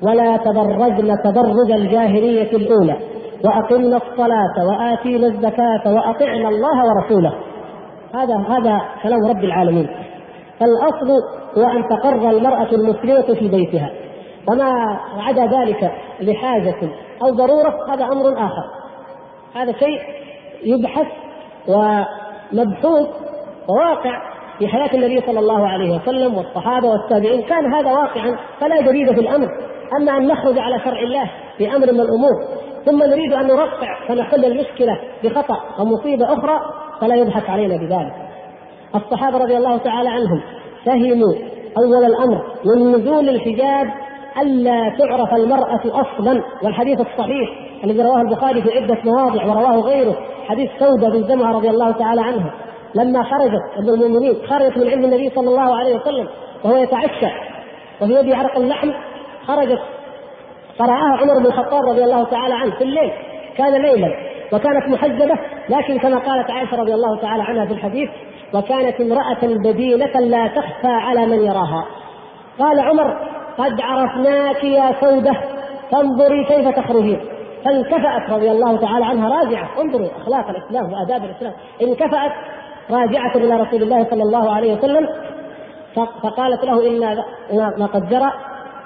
ولا تبرجن تبرج الجاهلية الأولى. وأقمنا الصلاة وآتينا الزكاة وأطعنا الله ورسوله. هذا هذا كلام رب العالمين. فالأصل هو أن تقر المرأة المسلمة في بيتها. وما عدا ذلك لحاجة أو ضرورة هذا أمر آخر. هذا شيء يبحث ومبحوث وواقع في حياة النبي صلى الله عليه وسلم والصحابة والتابعين. كان هذا واقعا فلا جديد في الأمر. أما أن نخرج على شرع الله في أمر من الأمور ثم نريد أن نرقع فنحل المشكلة بخطأ أو مصيبة أخرى فلا يبحث علينا بذلك. الصحابة رضي الله تعالى عنهم فهموا أول الأمر من نزول الحجاب ألا تعرف المرأة أصلا والحديث الصحيح الذي رواه البخاري في عدة مواضع ورواه غيره حديث سودة بن زمعة رضي الله تعالى عنها لما خرجت ابن المؤمنين خرجت من عند النبي صلى الله عليه وسلم وهو يتعشى وفي يده عرق اللحم خرجت فرآها عمر بن الخطاب رضي الله تعالى عنه في الليل كان ليلا وكانت محجبة لكن كما قالت عائشة رضي الله تعالى عنها في الحديث وكانت امرأة بدينة لا تخفى على من يراها. قال عمر قد عرفناك يا سودة فانظري كيف تخرجين. فانكفأت رضي الله تعالى عنها راجعة. انظروا أخلاق الإسلام وآداب الإسلام. انكفأت راجعة إلى رسول الله صلى الله عليه وسلم. فقالت له إن ما قد جرى.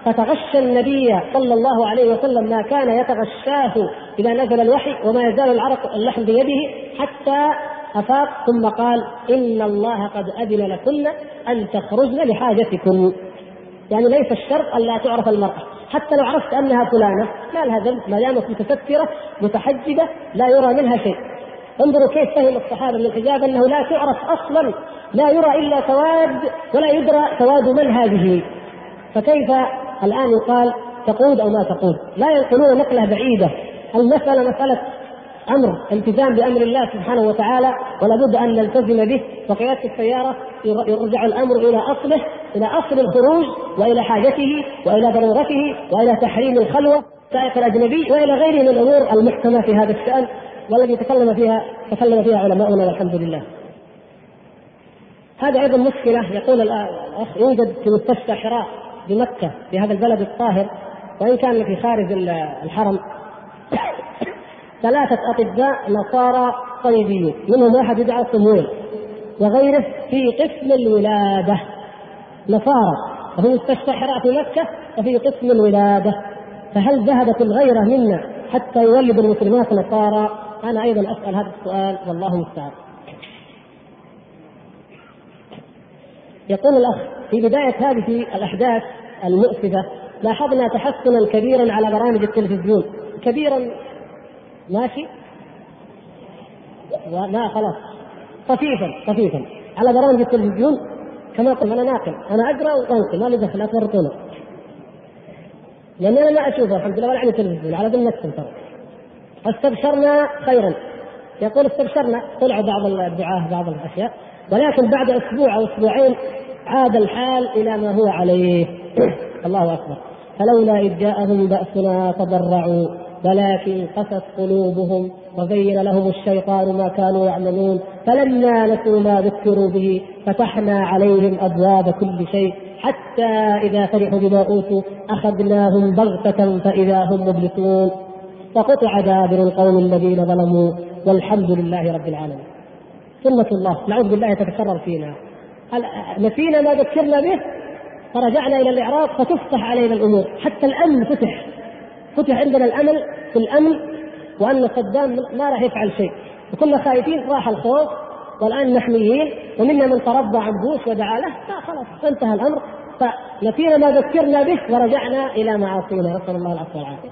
فتغشى النبي صلى الله عليه وسلم ما كان يتغشاه إذا نزل الوحي وما يزال العرق اللحم بيده حتى أفاق ثم قال إن الله قد أذن لكن أن تخرجن لحاجتكن يعني ليس الشرط أن لا تعرف المرأة. حتى لو عرفت أنها فلانة ما لها ذنب ما دامت متسترة متحجبة لا يرى منها شيء. انظروا كيف فهم الصحابة من الحجاب أنه لا تعرف أصلا لا يرى إلا سواد ولا يدرى سواد من هذه. فكيف الآن يقال تقود أو ما تقود؟ لا ينقلون نقلة بعيدة. المسألة مسألة أمر التزام بأمر الله سبحانه وتعالى ولا بد أن نلتزم به وقياده السيارة يرجع الأمر إلى أصله إلى أصل الخروج وإلى حاجته وإلى ضرورته وإلى تحريم الخلوة سائق الأجنبي وإلى غيره من الأمور المحكمة في هذا الشأن والذي تكلم فيها تكلم فيها علماؤنا والحمد لله. هذا أيضا مشكلة يقول الأخ يوجد في مستشفى حراء بمكة في هذا البلد الطاهر وإن كان في خارج الحرم ثلاثة أطباء نصارى صليبيون منهم واحد يدعى صمويل وغيره في قسم الولادة نصارى وفي مستشفى حراء في مكة وفي قسم الولادة فهل ذهبت الغيرة منا حتى يولد المسلمات نصارى؟ أنا أيضا أسأل هذا السؤال والله المستعان. يقول الأخ في بداية هذه الأحداث المؤسفة لاحظنا تحسنا كبيرا على برامج التلفزيون كبيرا ماشي؟ لا خلاص. طفيفا طفيفا. على برامج التلفزيون كما قلت أنا ناقل. أنا أقرأ وأنقل ما لي دخل لا تورطونا لأن أنا ما أشوفه الحمد لله ولا عندي تلفزيون على ذمة ترى. استبشرنا خيرا. يقول استبشرنا طلعوا بعض الدعاة بعض الأشياء. ولكن بعد أسبوع أو أسبوعين عاد الحال إلى ما هو عليه. الله أكبر. فلولا إذ جاءهم بأسنا تضرعوا. ولكن قست قلوبهم وبين لهم الشيطان ما كانوا يعملون. فلما نسوا ما ذكروا به فتحنا عليهم أبواب كل شيء حتى إذا فرحوا بما أوتوا أخذناهم بغتة فإذا هم مبلسون. فقطع دابر القوم الذين ظلموا والحمد لله رب العالمين. سنة الله نعوذ بالله تتكرر فينا. نسينا ما ذكرنا به؟ فرجعنا إلى الاعراض فتفتح علينا الأمور. حتى الأمن فتح. فتح عندنا الأمل في الأمن وأن صدام ما راح يفعل شيء وكنا خايفين راح الخوف والآن محميين ومنا من ترضى عن بوش ودعا له خلاص انتهى الأمر فنسينا ما ذكرنا به ورجعنا إلى معاصينا نسأل الله العفو والعافية.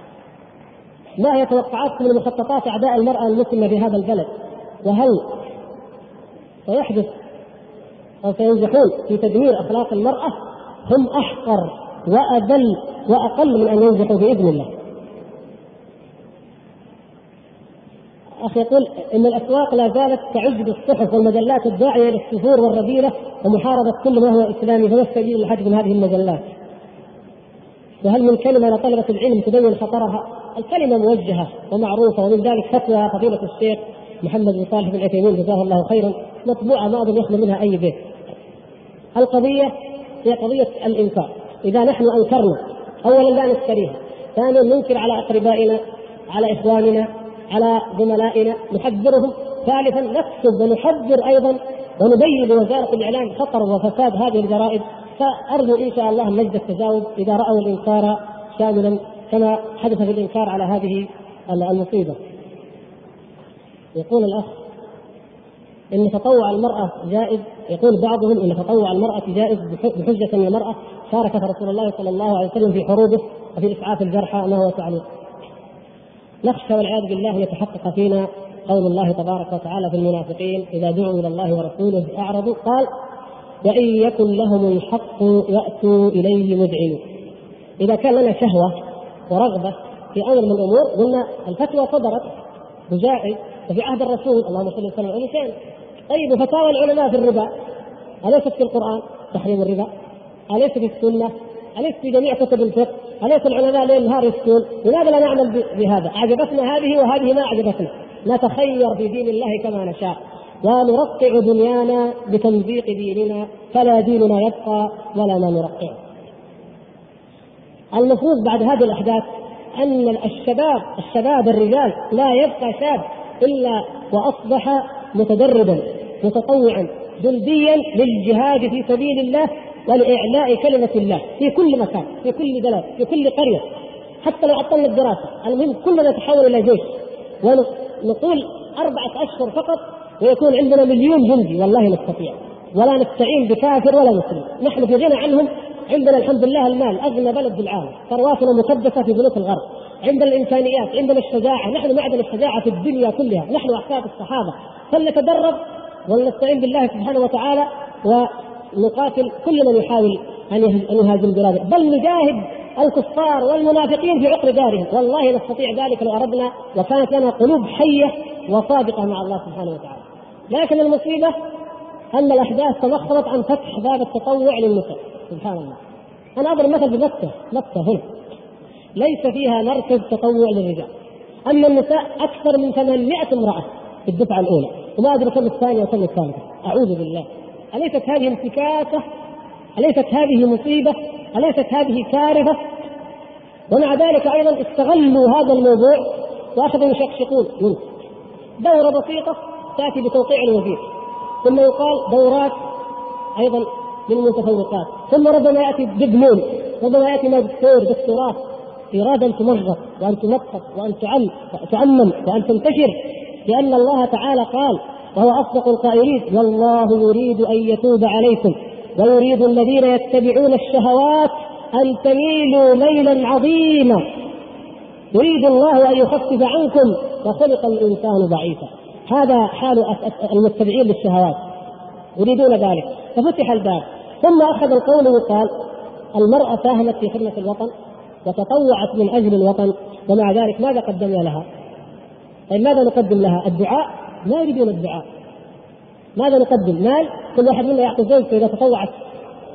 ما هي توقعاتكم لمخططات أعداء المرأة المسلمة في هذا البلد؟ وهل سيحدث أو سينجحون في تدمير أخلاق المرأة؟ هم أحقر واذل وأقل من أن ينجحوا بإذن الله. أخي يقول إن الأسواق لا زالت تعز بالصحف والمجلات الداعية إلى السفور والرذيلة ومحاربة كل ما هو إسلامي فما السبيل من هذه المجلات؟ وهل من كلمة لطلبه العلم تبين خطرها؟ الكلمة موجهة ومعروفة ومن ذلك فتوى فضيلة الشيخ محمد بن صالح بن عثيمين جزاه الله خيرا مطبوعة ما أظن يخلو منها أي بيت. القضية هي قضية الإنكار، إذا نحن أنكرنا اولا لا نشتريها ثانيا ننكر على أقربائنا على إخواننا على زملائنا نحذرهم ثالثا نكتب ونحذر أيضا ونبين لوزاره الإعلام خطر وفساد هذه الجرائد فأرجو إن شاء الله مجد التجاوز إذا رأوا الإنكار شاملا كما حدث في الإنكار على هذه المصيبة. يقول الأخ إن تطوع المرأة جائز يقول بعضهم إن تطوع المرأة جائز بحجة ان المرأة شاركت رسول الله صلى الله عليه وسلم في حروبه وفي إسعاف الجرحى ما هو تعليق. نخشى والعياذ بالله يتحقق فينا قول الله تبارك وتعالى في المنافقين إذا دعوا إلى الله ورسوله أعرضوا قال وإن يكن لهم الحق يأتوا إليه مذعنين. إذا كان لنا شهوة ورغبة في أمر من الأمور قلنا الفتوى صدرت وجائز وفي عهد الرسول اللهم صل وسلم عليه شيء طيب وفتاوى العلماء في الربا أليست في القرآن تحريم الربا؟ أليس في السنة؟ أليس في جميع كتب الفقه؟ أليس العلماء ليل نهار يفتون؟ لماذا لا نعمل بهذا؟ أعجبتنا هذه وهذه ما أعجبتنا نتخير في دين الله كما نشاء ونرقع دنيانا بتمزيق ديننا فلا ديننا يبقى ولا ما نرقعه المفروض بعد هذه الأحداث أن الشباب الشباب الرجال لا يبقى شاب إلا وأصبح متدربا متطوعا جنديا للجهاد في سبيل الله ولإعلاء كلمة الله في كل مكان في كل بلد في كل قرية حتى لو عطلنا الدراسة المهم كلنا نتحول إلى جيش. ونقول أربعة أشهر فقط ويكون عندنا مليون جندي والله نستطيع. ولا نستعين بكافر ولا مسلم. نحن في غنى عنهم. عندنا الحمد لله المال أغنى بلد في العالم ثرواتنا مكدسه في بنوك الغرب. عندنا الامكانيات عندنا الشجاعة. نحن معدن الشجاعة في الدنيا كلها. نحن أحفاد الصحابة. فلنتدرب ولنستعين بالله سبحانه وتعالى ونقاتل كل من يحاول أن يهاجم بلاده بل نجاهد الكفار والمنافقين في عقر دارهم. والله نستطيع ذلك لو أردنا وكانت لنا قلوب حية وصادقة مع الله سبحانه وتعالى. لكن المصيبة أن الأحداث تمخضت عن فتح باب التطوع للنساء. سبحان الله. أنا أضرب مثل بمكة. مكة هنا. ليس فيها مركز تطوع للرجال. أما النساء أكثر من 800 امرأة في الدفعة الأولى. وما أدري كم الثانية وكم الثالثة. أعوذ بالله. أليست هذه انتكاسة؟ أليست هذه مصيبة؟ أليست هذه كارثه ومع ذلك أيضا استغلوا هذا الموضوع وأخذوا يشقشقون. منه دورة بسيطة تأتي بتوقيع الوزير. ثم يقال دورات أيضا للمتفوقات. ثم ربما يأتي دبلوم ربما يأتي ماجستير دكتوراه. إرادة أن تمغط وأن تنقط وأن تعم تعمم وأن تنتشر لأن الله تعالى قال وهو أصدق القائلين والله يريد أن يتوب عليكم ويريد الذين يتبعون الشهوات أن تميلوا ميلا عظيما يريد الله أن يخفف عنكم وخلق الإنسان ضعيفا هذا حال المتبعين للشهوات يريدون ذلك ففتح الباب ثم أخذ القول وقال المرأة ساهمت في خدمة الوطن وتطوعت من أجل الوطن ومع ذلك ماذا قدمنا لها؟ طيب ماذا نقدم لها؟ الدعاء؟ ما يريدون الدعاء. ماذا نقدم؟ مال؟ كل واحد منا يعطي زوجته اذا تطوعت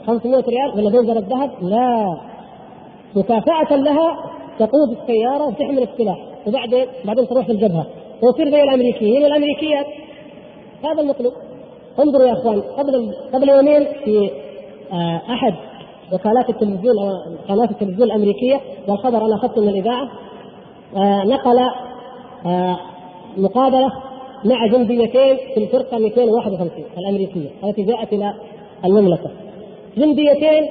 500 ريال ولا بنزل الذهب؟ لا. مكافأة لها تقود السيارة وتحمل السلاح. وبعدين بعدين تروح في الجبهة وتصير زي الأمريكيين. والأمريكيات هذا المطلوب. انظروا يا أخوان قبل قبل يومين في آه، أحد وكالات التلفزيون قناه التلفزيون الأمريكية والخبر أنا أخذته من الإذاعة آه نقل آه مقابلة مع جنديتين في الفرقة 251 الأمريكية التي جاءت إلى المملكة. جنديتين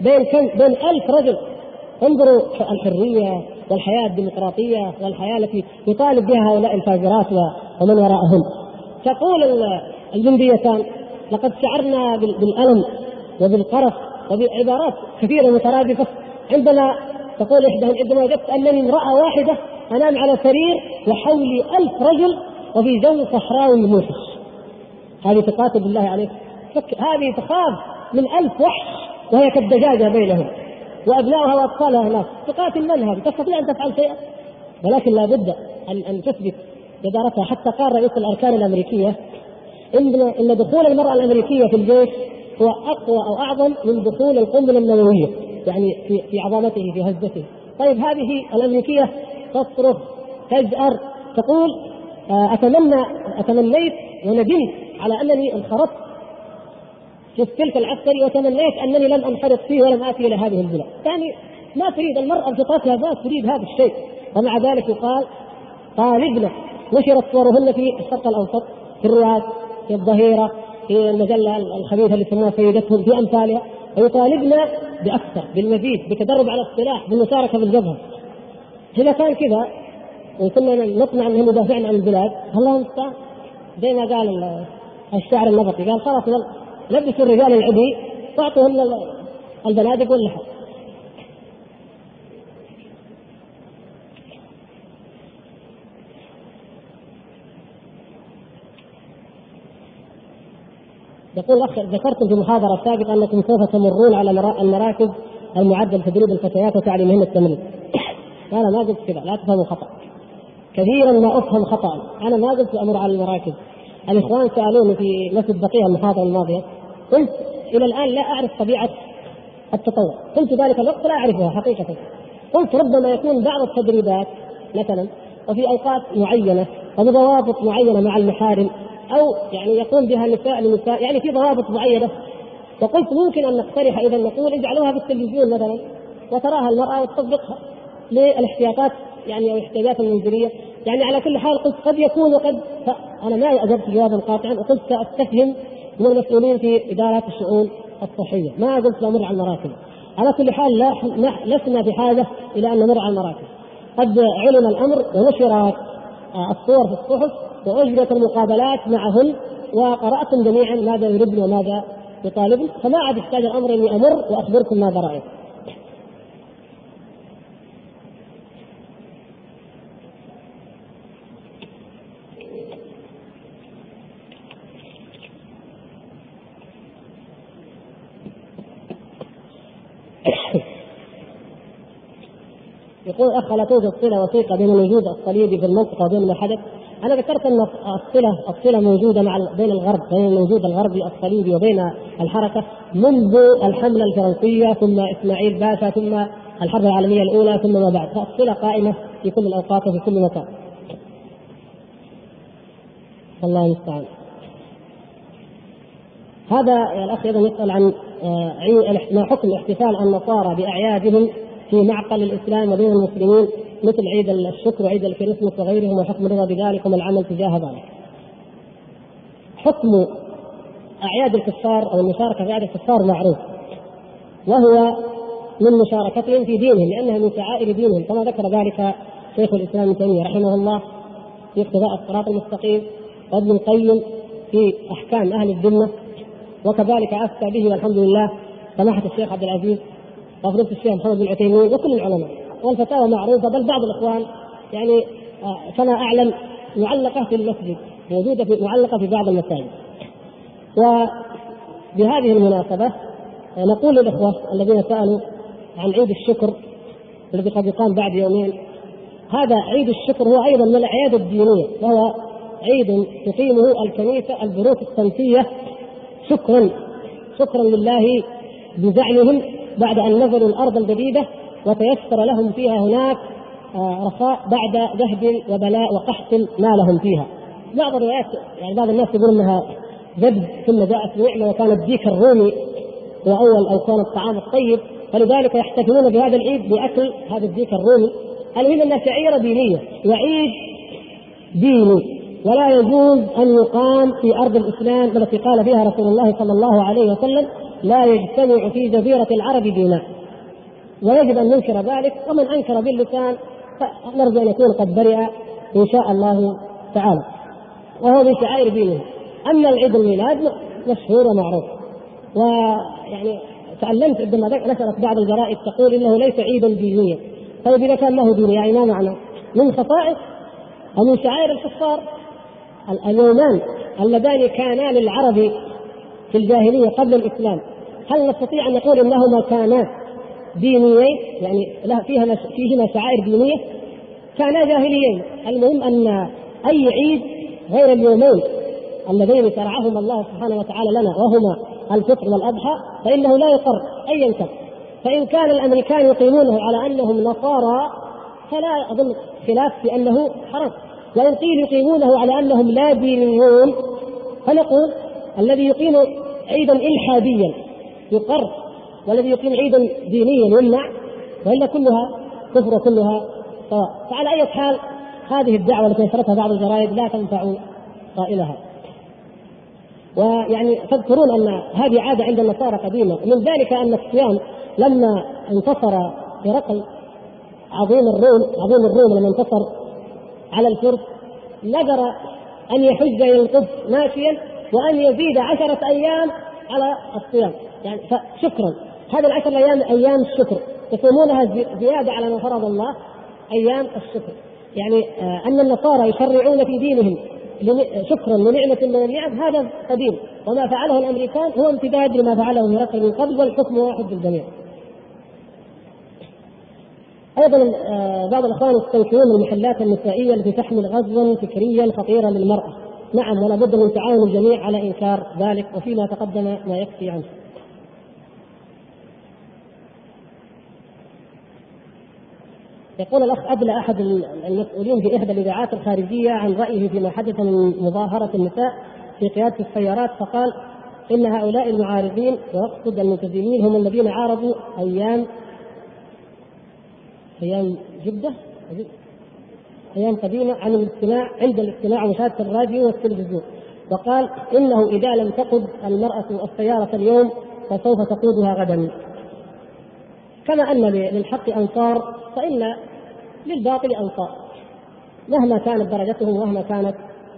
بين كم؟ بين ألف رجل. انظروا الحرية والحياة الديمقراطية والحياة التي يطالب بها هؤلاء الفاجرات ومن وراءهم. تقول الجنديتان لقد شعرنا بالألم وبالقرف وبعبارات كثيرة مترادفة. عندما تقول إحداهم عندما وجدت أنني امرأة واحدة أنام على سرير وحولي ألف رجل وفي جو صحراوي موحش هذه تقاتل بالله عليك. هذه تخاف من ألف وحش وهي كالدجاجة بينهم. وأبنائها وأطفالها هناك. تقاتل من هذه تستطيع أن تفعل شيئا. ولكن لا بد أن أن تثبت جدارتها. حتى قال رئيس الأركان الأمريكية إن إن دخول المرأة الأمريكية في الجيش هو أقوى أو أعظم من دخول القنبلة النووية. يعني في في عظمته في هزته. طيب هذه الأمريكية تصرخ تجأر تقول اتمنى أتمنيت وندمت على أنني انخرطت في السلك العسكري وتمنيت أنني لم انخرط فيه ولم آتي إلى هذه البلاد. يعني ما تريد المرأة بفطرتها ما تريد هذا الشيء. ومع ذلك يقال طالبنا نشرت صورهن في الشرق الأوسط في الرياض في الظهيرة في المجلة الخبيثة اللي يسموها سيدتهم في امثالها ويطالبنا بأكثر بالمزيد بتدرب على السلاح بالمشاركة بالجبهة. إذا كان كذا وكنا نطمع إنهم يدافعن عن البلاد الله المستعان زي ما قال الشاعر النبطي قال خلاص لبسوا الرجال العدي واعطوهم البنادق واللحى يقول أخ ذكرتم في محاضرة سابقة أنكم سوف تمرون على المراكز المعده لتدريب الفتيات وتعليمهن التمرين. أنا ما قلت كذا لا تفهموا خطأ. كثيرا ما أفهم خطأ، أنا ما قلت أمر على المراكز. الإخوان سألوني في مسجد بقيه المحاضرة الماضية قلت إلى الآن لا أعرف طبيعة التطوع، قلت ذلك الوقت لا أعرفها حقيقة. قلت ربما يكون بعض التدريبات مثلا وفي أوقات معينة وبضوابط معينة مع المحارم أو يعني يقوم بها نساء لنساء يعني في ضوابط معينة وقلت ممكن أن نقترح إذا نقول اجعلوها في التلفزيون مثلا وتراها المرأة وتطبقها للاحتياطات يعني أو الاحتياجات المنزليه يعني على كل حال قلت قد يكون وقد أنا ما أجبت جوابا قاطعا وقلت سأستفهم من المسؤولين في إدارات الشؤون الصحية. ما قلت نمر على المراكز على كل حال لا لسنا بحاجة إلى أن نمر على المراكز قد علم الأمر ونشرت الصور في الصحف وأجرت المقابلات معهن وقرأتم جميعا ماذا يردن وماذا يطالبن فما عاد يحتاج الأمر اني أمر وأخبركم ماذا رأيت. يقول اخ لا توجد صله وثيقه بين الوجود الصليبي في المنطقة وبين ما حدث أنا ذكرت إن الصله الصلة موجودة مع بين الغرب بين الوجود الغربي الصليبي وبين الحركة منذ الحملة الفرنسية ثم إسماعيل باشا ثم الحرب العالمية الأولى ثم ما بعد فالصلة قائمة في كل الأوقات وفي كل مكان. الله المستعان. هذا الاخ أيضا يسأل عن آه، ما حكم احتفال النصارى بأعيادهم في معقل الإسلام وبين المسلمين مثل عيد الشكر وعيد الكريسماس وغيرهم وحكم الرضا بذلك وما العمل تجاه ذلك. حكم أعياد الكفار أو المشاركة في أعياد الكفار معروف وهو من مشاركتهم في دينهم لأنها من شعائر دينهم كما ذكر ذلك شيخ الإسلام ابن تيمية رحمه الله في اقتضاء الصراط المستقيم وابن القيم في أحكام أهل الذمة وكذلك افتى به والحمد لله سماحة الشيخ عبد العزيز وفضيله الشيخ محمد بن عثيمين وكل العلماء. والفتاوى معروفة بل بعض الإخوان يعني آه، كما أعلم معلقة في المسجد موجودة في معلقة في بعض المساجد. وبهذه المناسبة آه، نقول للإخوة الذين سألوا عن عيد الشكر الذي قد يقام بعد يومين. هذا عيد الشكر هو أيضا من الاعياد الدينية وهو عيد تقيمه الكنيسة البروتستانتيه شكرا شكرا لله بزعمهم بعد أن نزلوا الأرض الجديدة وتيسر لهم فيها هناك آه، رخاء بعد جهد وبلاء وقحط ما لهم فيها. بعض الروايات يعني بعض الناس يقول إنها جد ثم جاءت نعمة وكان الديك الرومي هو اول أو كان الطعام الطيب. فلذلك يحتفلون بهذا العيد بأكل هذا الديك الرومي. المهم أنها شعيرة دينية وعيد ديني. ولا يجوز أن يقام في أرض الإسلام التي قال فيها رسول الله صلى الله عليه وسلم لا يجتمع في جزيرة العرب دينان ويجب أن ننكر ذلك ومن أنكر باللسان فنرجو أن يكون قد برئ إن شاء الله تعالى. وهو من شعائر دينه أما العيد الميلاد مشهور ومعروف. ويعني تعلمت عندما نشرت بعض الجرائد تقول إنه ليس عيدا دينيا. طيب إذا كان له دين يعني ما معنى؟ من خصائص أو من شعائر الكفار اليومان اللذان كانا للعرب في الجاهلية قبل الإسلام. هل نستطيع أن نقول إنهما كانا دينيين؟ يعني فيها فيهما شعائر دينية؟ كانا جاهليين. المهم أن أي عيد غير اليومين اللذين شرعهما الله سبحانه وتعالى لنا وهما الفطر والأضحى فإنه لا يقر ايا كان. فإن كان الأمريكان يقيمونه على أنهم نصارى فلا أظن خلاف في أنه حرام. وإن قيل يقيمونه على أنهم لا دينيون فنقول الذي يقيم عيدا إلحاديا يقر والذي يقيم عيدا دينيا يمنع وإلا كلها كفر وكلها سواء فعلى أي حال هذه الدعوة التي نشرتها بعض الجرائد لا تنفع قائلها. ويعني تذكرون أن هذه عادة عند النصارى قديمه من ذلك أن الصيام لما انتصر هرقل عظيم الروم عظيم الروم لما انتصر على الفرس نذر أن يحج إلى القدس ماشيا وأن يزيد عشرة أيام على الصيام. يعني فشكرا هذه العشر أيام أيام الشكر. يصومونها زيادة على ما فرض الله أيام الشكر. يعني آه، أن النصارى يشرعون في دينهم شكرا لنعمة من النعم هذا قديم. وما فعله الأمريكان هو امتداد لما فعله هرقل من قبل والحكم واحد للجميع. أيضا آه، بعض الأخوان يستنكرون المحلات النسائية التي تحمل غزوا فكريا خطيرا للمرأة. نعم ولا بد من تعاون الجميع على إنكار ذلك وفيما تقدم ما يكفي عنه. يقول الأخ أدلى أحد المسؤولين في إحدى الإذاعات الخارجية عن رأيه فيما حدث من مظاهرة النساء في قيادة السيارات فقال إن هؤلاء المعارضين ويقصد الملتزمين هم الذين عارضوا أيام أيام جدة أيام قديمة عن الاستماع عند الاستماع ومشاهده الراديو والتلفزيون وقال إنه إذا لم تقد المرأة السيارة اليوم فسوف تقودها غدا. كما أن للحق أنصار فإن للباطل أنصار. مهما كانت درجتهم ومهما كانت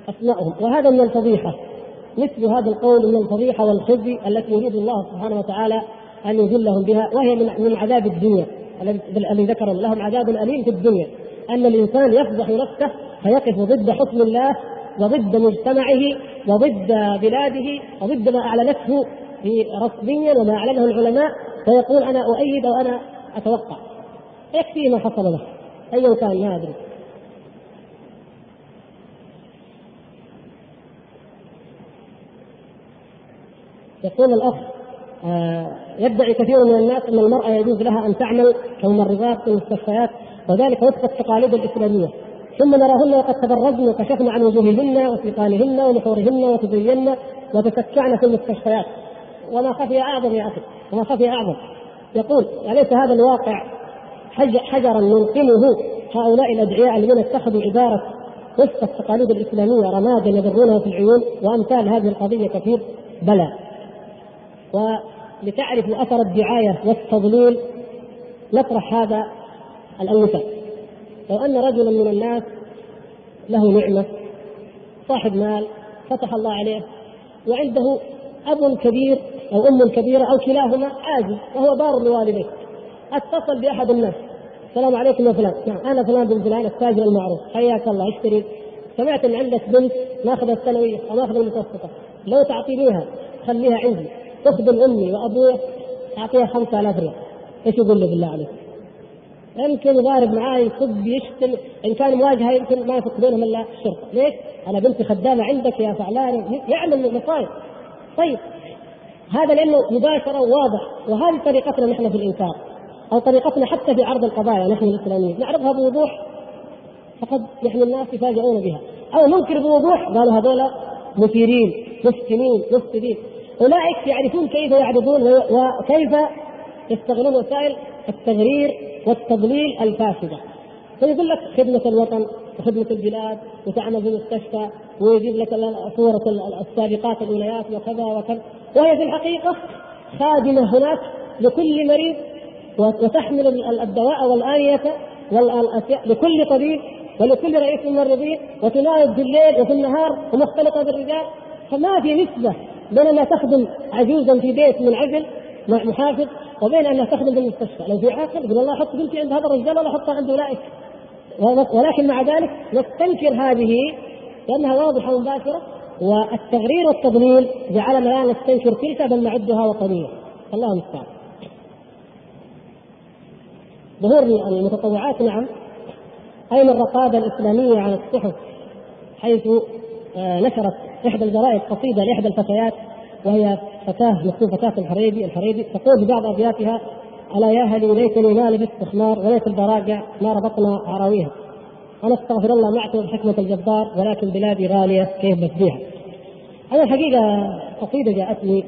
اسماءهم وهذا من الفضيحة. مثل هذا القول من الفضيحة والخزي التي يريد الله سبحانه وتعالى أن يذلهم بها وهي من عذاب الدنيا. الذي ذكر لهم عذاب أليم في الدنيا. أن الإنسان يفضح نفسه فيقف ضد حكم الله وضد مجتمعه وضد بلاده وضد ما أعلنته رسميا وما أعلنه العلماء فيقول أنا أؤيد وأنا أتوقع. يكفي ما حصل له؟ ايا كان ما أدري. يقول الأخ آه يدعي كثير من الناس أن المرأة يجوز لها أن تعمل كممرضات في المستشفيات وذلك وفق التقاليد الإسلامية. ثم نراهن وقد تبرزن وكشفن عن وجوههن وسيقانهن ونحورهن وتزين وتسكعن في المستشفيات. وما خفي أعظم يا أخي وما خفي أعظم. يقول أليس هذا الواقع حجرا نلقمه هؤلاء الأدعياء الذين اتخذوا عبارة وفق التقاليد الإسلامية رمادا يضرونها في العيون وأمثال هذه القضية كثير؟ بلى. ولتعرفوا أثر الدعاية والتضليل نطرح هذا المثال لو أن رجلا من الناس له نعمة صاحب مال فتح الله عليه وعنده أب كبير أو أم كبيرة أو كلاهما عاجز وهو بار لوالديه. أتصل بأحد الناس. السلام عليكم يا فلان. نعم أنا فلان بن فلان التاجر المعروف. حياك الله اشتري. سمعت إن عندك بنت ماخذة الثانوية أو ماخذة المتوسطة. لو تعطينيها خليها عندي. تخدم أمي وابوي أعطيها 5000 ريال. إيش يقول له بالله عليك؟ يمكن يضارب معاه يصب يشتم إن كان مواجهة يمكن ما يفك بينهم إلا الشرطه، ليش؟ أنا بنتي خدامة عندك يا فعلان يعمل مصايب. طيب هذا لأنه مباشرة وواضح وهذه طريقتنا نحن في الإنكار أو طريقتنا حتى في عرض القضايا نحن الإسلاميين نعرضها بوضوح فقد يعني الناس يفاجئون بها أو ننكر بوضوح قالوا هذول مثيرين مفتنين مفسدين أولئك يعرفون كيف يعرضون وكيف يستغلون وسائل التغرير والتضليل الفاسدة. فيقول لك خدمة الوطن وخدمة البلاد وتعمل في المستشفى ويجيب لك صورة السابقات الولايات وكذا وكذا. وهي في الحقيقة خادمة هناك لكل مريض وتحمل الدواء والآنية والأشياء لكل طبيب ولكل رئيس ممرضين وتناوب في الليل وفي النهار ومختلطة بالرجال. فما في نسبة بين أنها تخدم عجوزا في بيت منعزل محافظ وبين أنها تخدم في المستشفى. لو في عاقل يقول الله حط بنتي عند هذا الرجال ولا حطها عند أولئك. ولكن مع ذلك نستنكر هذه لأنها واضحة ومباشرة والتغرير والتضليل جعلنا لا نستنكر تلك بل نعدها وطنية الله المستعان. ظهور المتطوعات نعم أين الرقابة الإسلامية على الصحف؟ حيث آه، نشرت إحدى الجرائد قصيدة لإحدى الفتيات وهي فتاة مكتوب فتاة الحريبي الحريبي تقول في بعض أبياتها ألا يا أهلي ليتني ما لبست خمار وليت البراجع ما ربطنا عراويها أنا أستغفر الله معك بحكمة الجبار ولكن بلادي غالية كيف بسديها أنا الحقيقة قصيدة جاءتني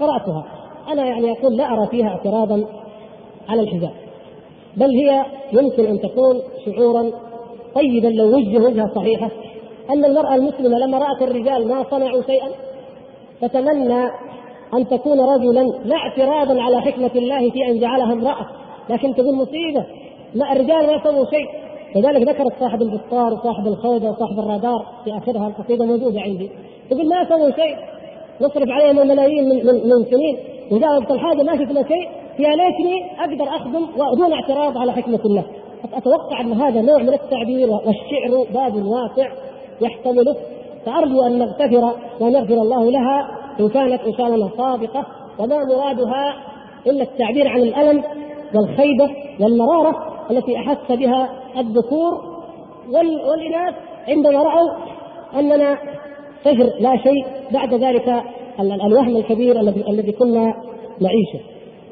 قرأتها. أنا يعني أقول لا أرى فيها اعتراضا على الحجاب. بل هي يمكن أن تكون شعورا طيبا لو وجه وجهة صحيحة أن المرأة المسلمة لما رأت الرجال ما صنعوا شيئا تتمنى أن تكون رجلا لا اعتراضا على حكمة الله في أن جعلها امرأة لكن تقول مصيبة. لا الرجال ما سووا شيء. لذلك ذكرت صاحب البسطار وصاحب الخوذة وصاحب الرادار في آخرها القصيدة موجودة عندي. تقول ما سووا شيء. نصرف عليهم الملايين من, من, من سنين. وجاء وقت الحاجة ما شفنا شيء. يا ليتني أقدر أخدم ودون اعتراض على حكمة الله. أتوقع أن هذا نوع من التعبير والشعر باب واسع يحتمله. فأرجو أن نغتفر ونغفر الله لها ان كانت الله صادقة وما مرادها إلا التعبير عن الألم والخيبة والمرارة التي أحس بها الذكور والإناث عندما رأوا أننا صفر لا شيء بعد ذلك الوهم الكبير الذي كنا نعيشه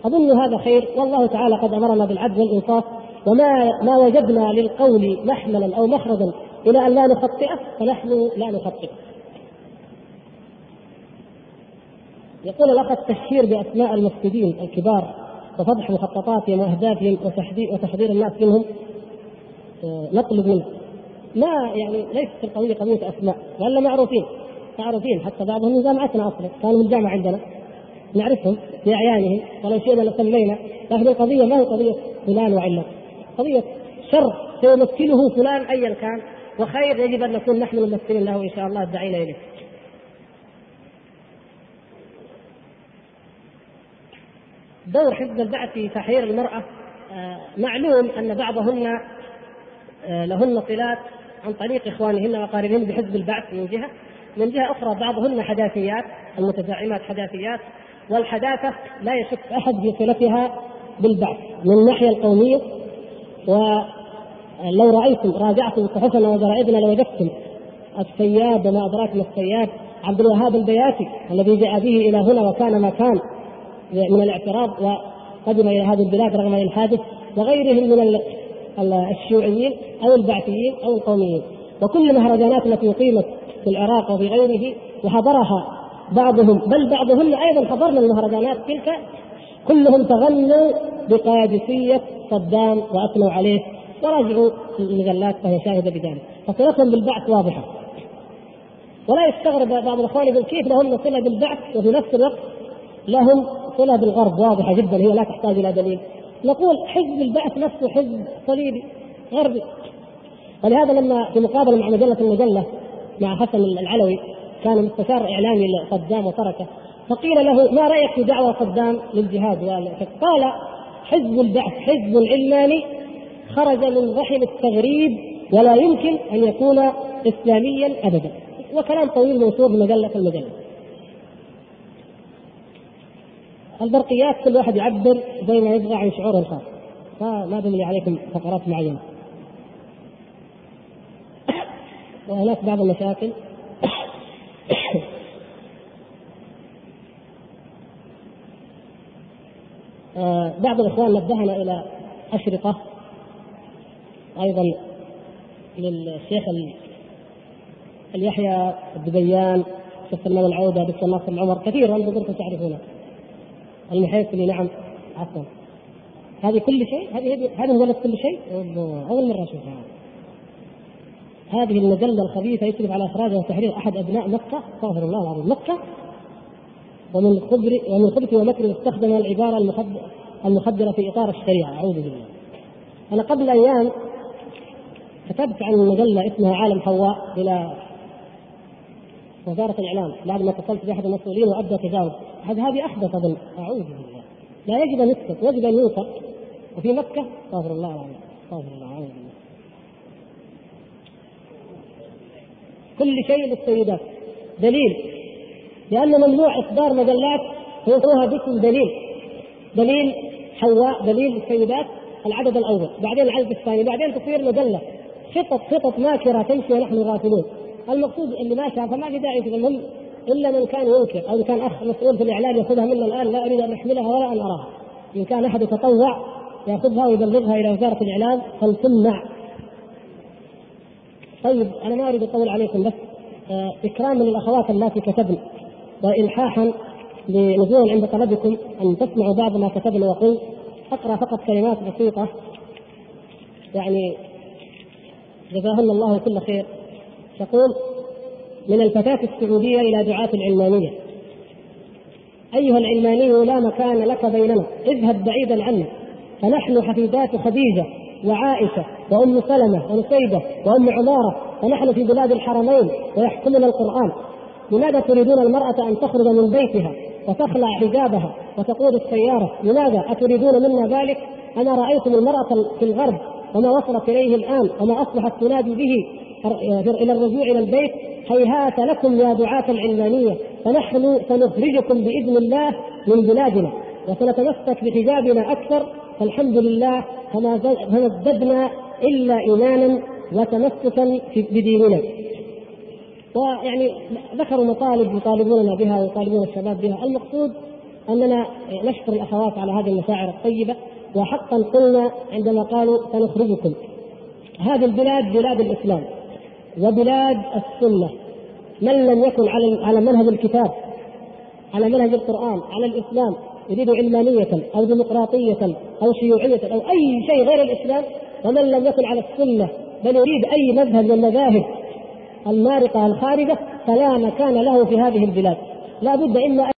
أظن هذا خير والله تعالى قد أمرنا بالعدل والإنصاف وما ما وجدنا للقول محملا أو مخرجا إلى أن لا نخطئه فنحن لا نخطئه. يقول الاخ التشهير بأسماء المفسدين الكبار وفضح مخططاتهم وأهدافهم وتحذير الناس منهم. آه، نطلب منه. ما يعني ليست القضية قضيه أسماء ولا معروفين معروفين حتى بعضهم من جامعتنا أصلا كانوا من الجامعة عندنا. نعرفهم باعيانهم ولو شئنا لسمينا. لكن القضية ما هي قضية فلان وعلة. قضية شر سيمثله فلان ايا كان. وخير يجب أن نكون نحن ممثلين له إن شاء الله. دعينا إليه. دور حزب البعث في تحرير المرأة آه، معلوم أن بعضهن آه، لهن صلات عن طريق إخوانهن وأقاربهن بحزب البعث من جهة. من جهة أخرى بعضهن حداثيات المتزعمات حداثيات والحداثة لا يشك أحد في صلتها بالبعث. من الناحيه القومية ولو رأيتم راجعتم صحفنا وجرائدنا لوجدتم السياد وما أدراك ما السياد عبد الوهاب البياتي الذي جاء به إلى هنا وكان ما كان من الاعتراض وقدم إلى هذه البلاد رغم الحادث وغيرهم من الشيوعيين أو البعثيين أو القوميين. وكل المهرجانات التي اقيمت في العراق وفي غيره وحضرها بعضهم بل بعضهم أيضا حضرنا المهرجانات تلك. كلهم تغنوا بقادسية صدام وأثنوا عليه وراجعوا المجلات فهي شاهدة بذلك. فصلتهم بالبعث واضحة. ولا يستغرب بعض الأخوان يقول كيف لهم صلة بالبعث وفي نفس الوقت لهم صله بالغرب واضحة جدا هي لا تحتاج إلى دليل. نقول حزب البعث نفسه حزب صليبي غربي. ولهذا لما في مقابلة مع مجلة المجلة مع حسن العلوي كان مستشار إعلامي لصدام وتركه فقيل له ما رأيك في دعوه صدام للجهاد قال حزب البعث حزب علماني خرج من رحم التغريب ولا يمكن أن يكون اسلاميا ابدا. وكلام طويل منشور في مجلة المجلة. البرقيات كل واحد يعبر زي ما يبغى عن شعوره الخاص. فما بني عليكم فقرات معينة. وهناك بعض المشاكل. آه، بعض الإخوان نبهنا إلى أشرطة أيضا للشيخ اليحيى الدبيان شيخ العودة دكتور ناصر العمر كثير أنتم تعرفونه. المحيصلي نعم عفوا. هذه كل شيء؟ هذه هذه مجله كل شيء؟ أول مرة أشوفها. هذه المجلة الخبيثة يشرف على اخراجها وتحرير أحد أبناء مكة استغفر الله العظيم مكة. ومن خبر ومن خبث ومكر استخدم العبارة المخدرة في إطار الشريعة. أعوذ بالله. أنا قبل أيام كتبت عن مجلة اسمها عالم حواء إلى وزارة الإعلام بعد ما اتصلت بأحد المسؤولين وابدا تجاوب هذه أحدث أظن. أعوذ بالله. لا يجب أن يسكت يجب أن يوثق وفي مكة؟ استغفر الله العظيم. استغفر الله اعوذ بالله كل شيء للسيدات دليل. لأن ممنوع إصدار مجلات يوضعوها باسم دليل. دليل حواء دليل السيدات العدد الأول. بعدين العدد الثاني. بعدين تصير مجلة. خطط خطط ماكرة تمشي ونحن غافلون. المقصود اللي ما فما في داعي المهم إلا من كان ينكر أو كان أخ مسؤول في الإعلام يأخذها منا الآن لا أريد أن أحملها ولا أن أراها. إن كان أحد يتطوع يأخذها ويبلغها إلى وزارة الإعلام فلتمنع. طيب أنا ما أريد اطول عليكم بس آه، إكراما للأخوات اللاتي كتبن وإلحاحا لنزول عند طلبكم أن تسمعوا بعض ما كتبنا. وقل أقرأ فقط كلمات بسيطة يعني جزاهن الله كل خير. تقول من الفتاة السعودية إلى دعاة العلمانية. أيها العلماني لا مكان لك بيننا. اذهب بعيدا عنا فنحن حفيدات خديجة وعائشة وأم سلمة ونسيبة وأم عمارة. فنحن في بلاد الحرمين ويحكمنا القرآن. لماذا تريدون المرأة أن تخرج من بيتها وتخلع حجابها وتقود السيارة؟ لماذا أتريدون منا ذلك؟ أما رأيتم المرأة في الغرب وما وصلت إليه الآن وما أصبحت تنادي به؟ إلى الرجوع إلى البيت هيهات لكم يا دعاة العلمانية فنحن سنخرجكم بإذن الله من بلادنا وسنتمسك بحجابنا أكثر فالحمد لله فما ازددنا إلا إيمانا وتمسكا بديننا. ويعني ذكروا مطالب يطالبوننا بها ويطالبون الشباب بها. المقصود أننا نشكر الأخوات على هذه المشاعر الطيبة وحقا قلنا عندما قالوا سنخرجكم. هذه البلاد بلاد الإسلام. وبلاد السنة من لم يكن على على منهج الكتاب على منهج القرآن على الإسلام يريد علمانية أو ديمقراطية أو شيوعية أو أي شيء غير الإسلام ومن لم يكن على السنة بل يريد أي مذهب من المذاهب المارقة الخارجة فلا مكان له في هذه البلاد. لا بد إما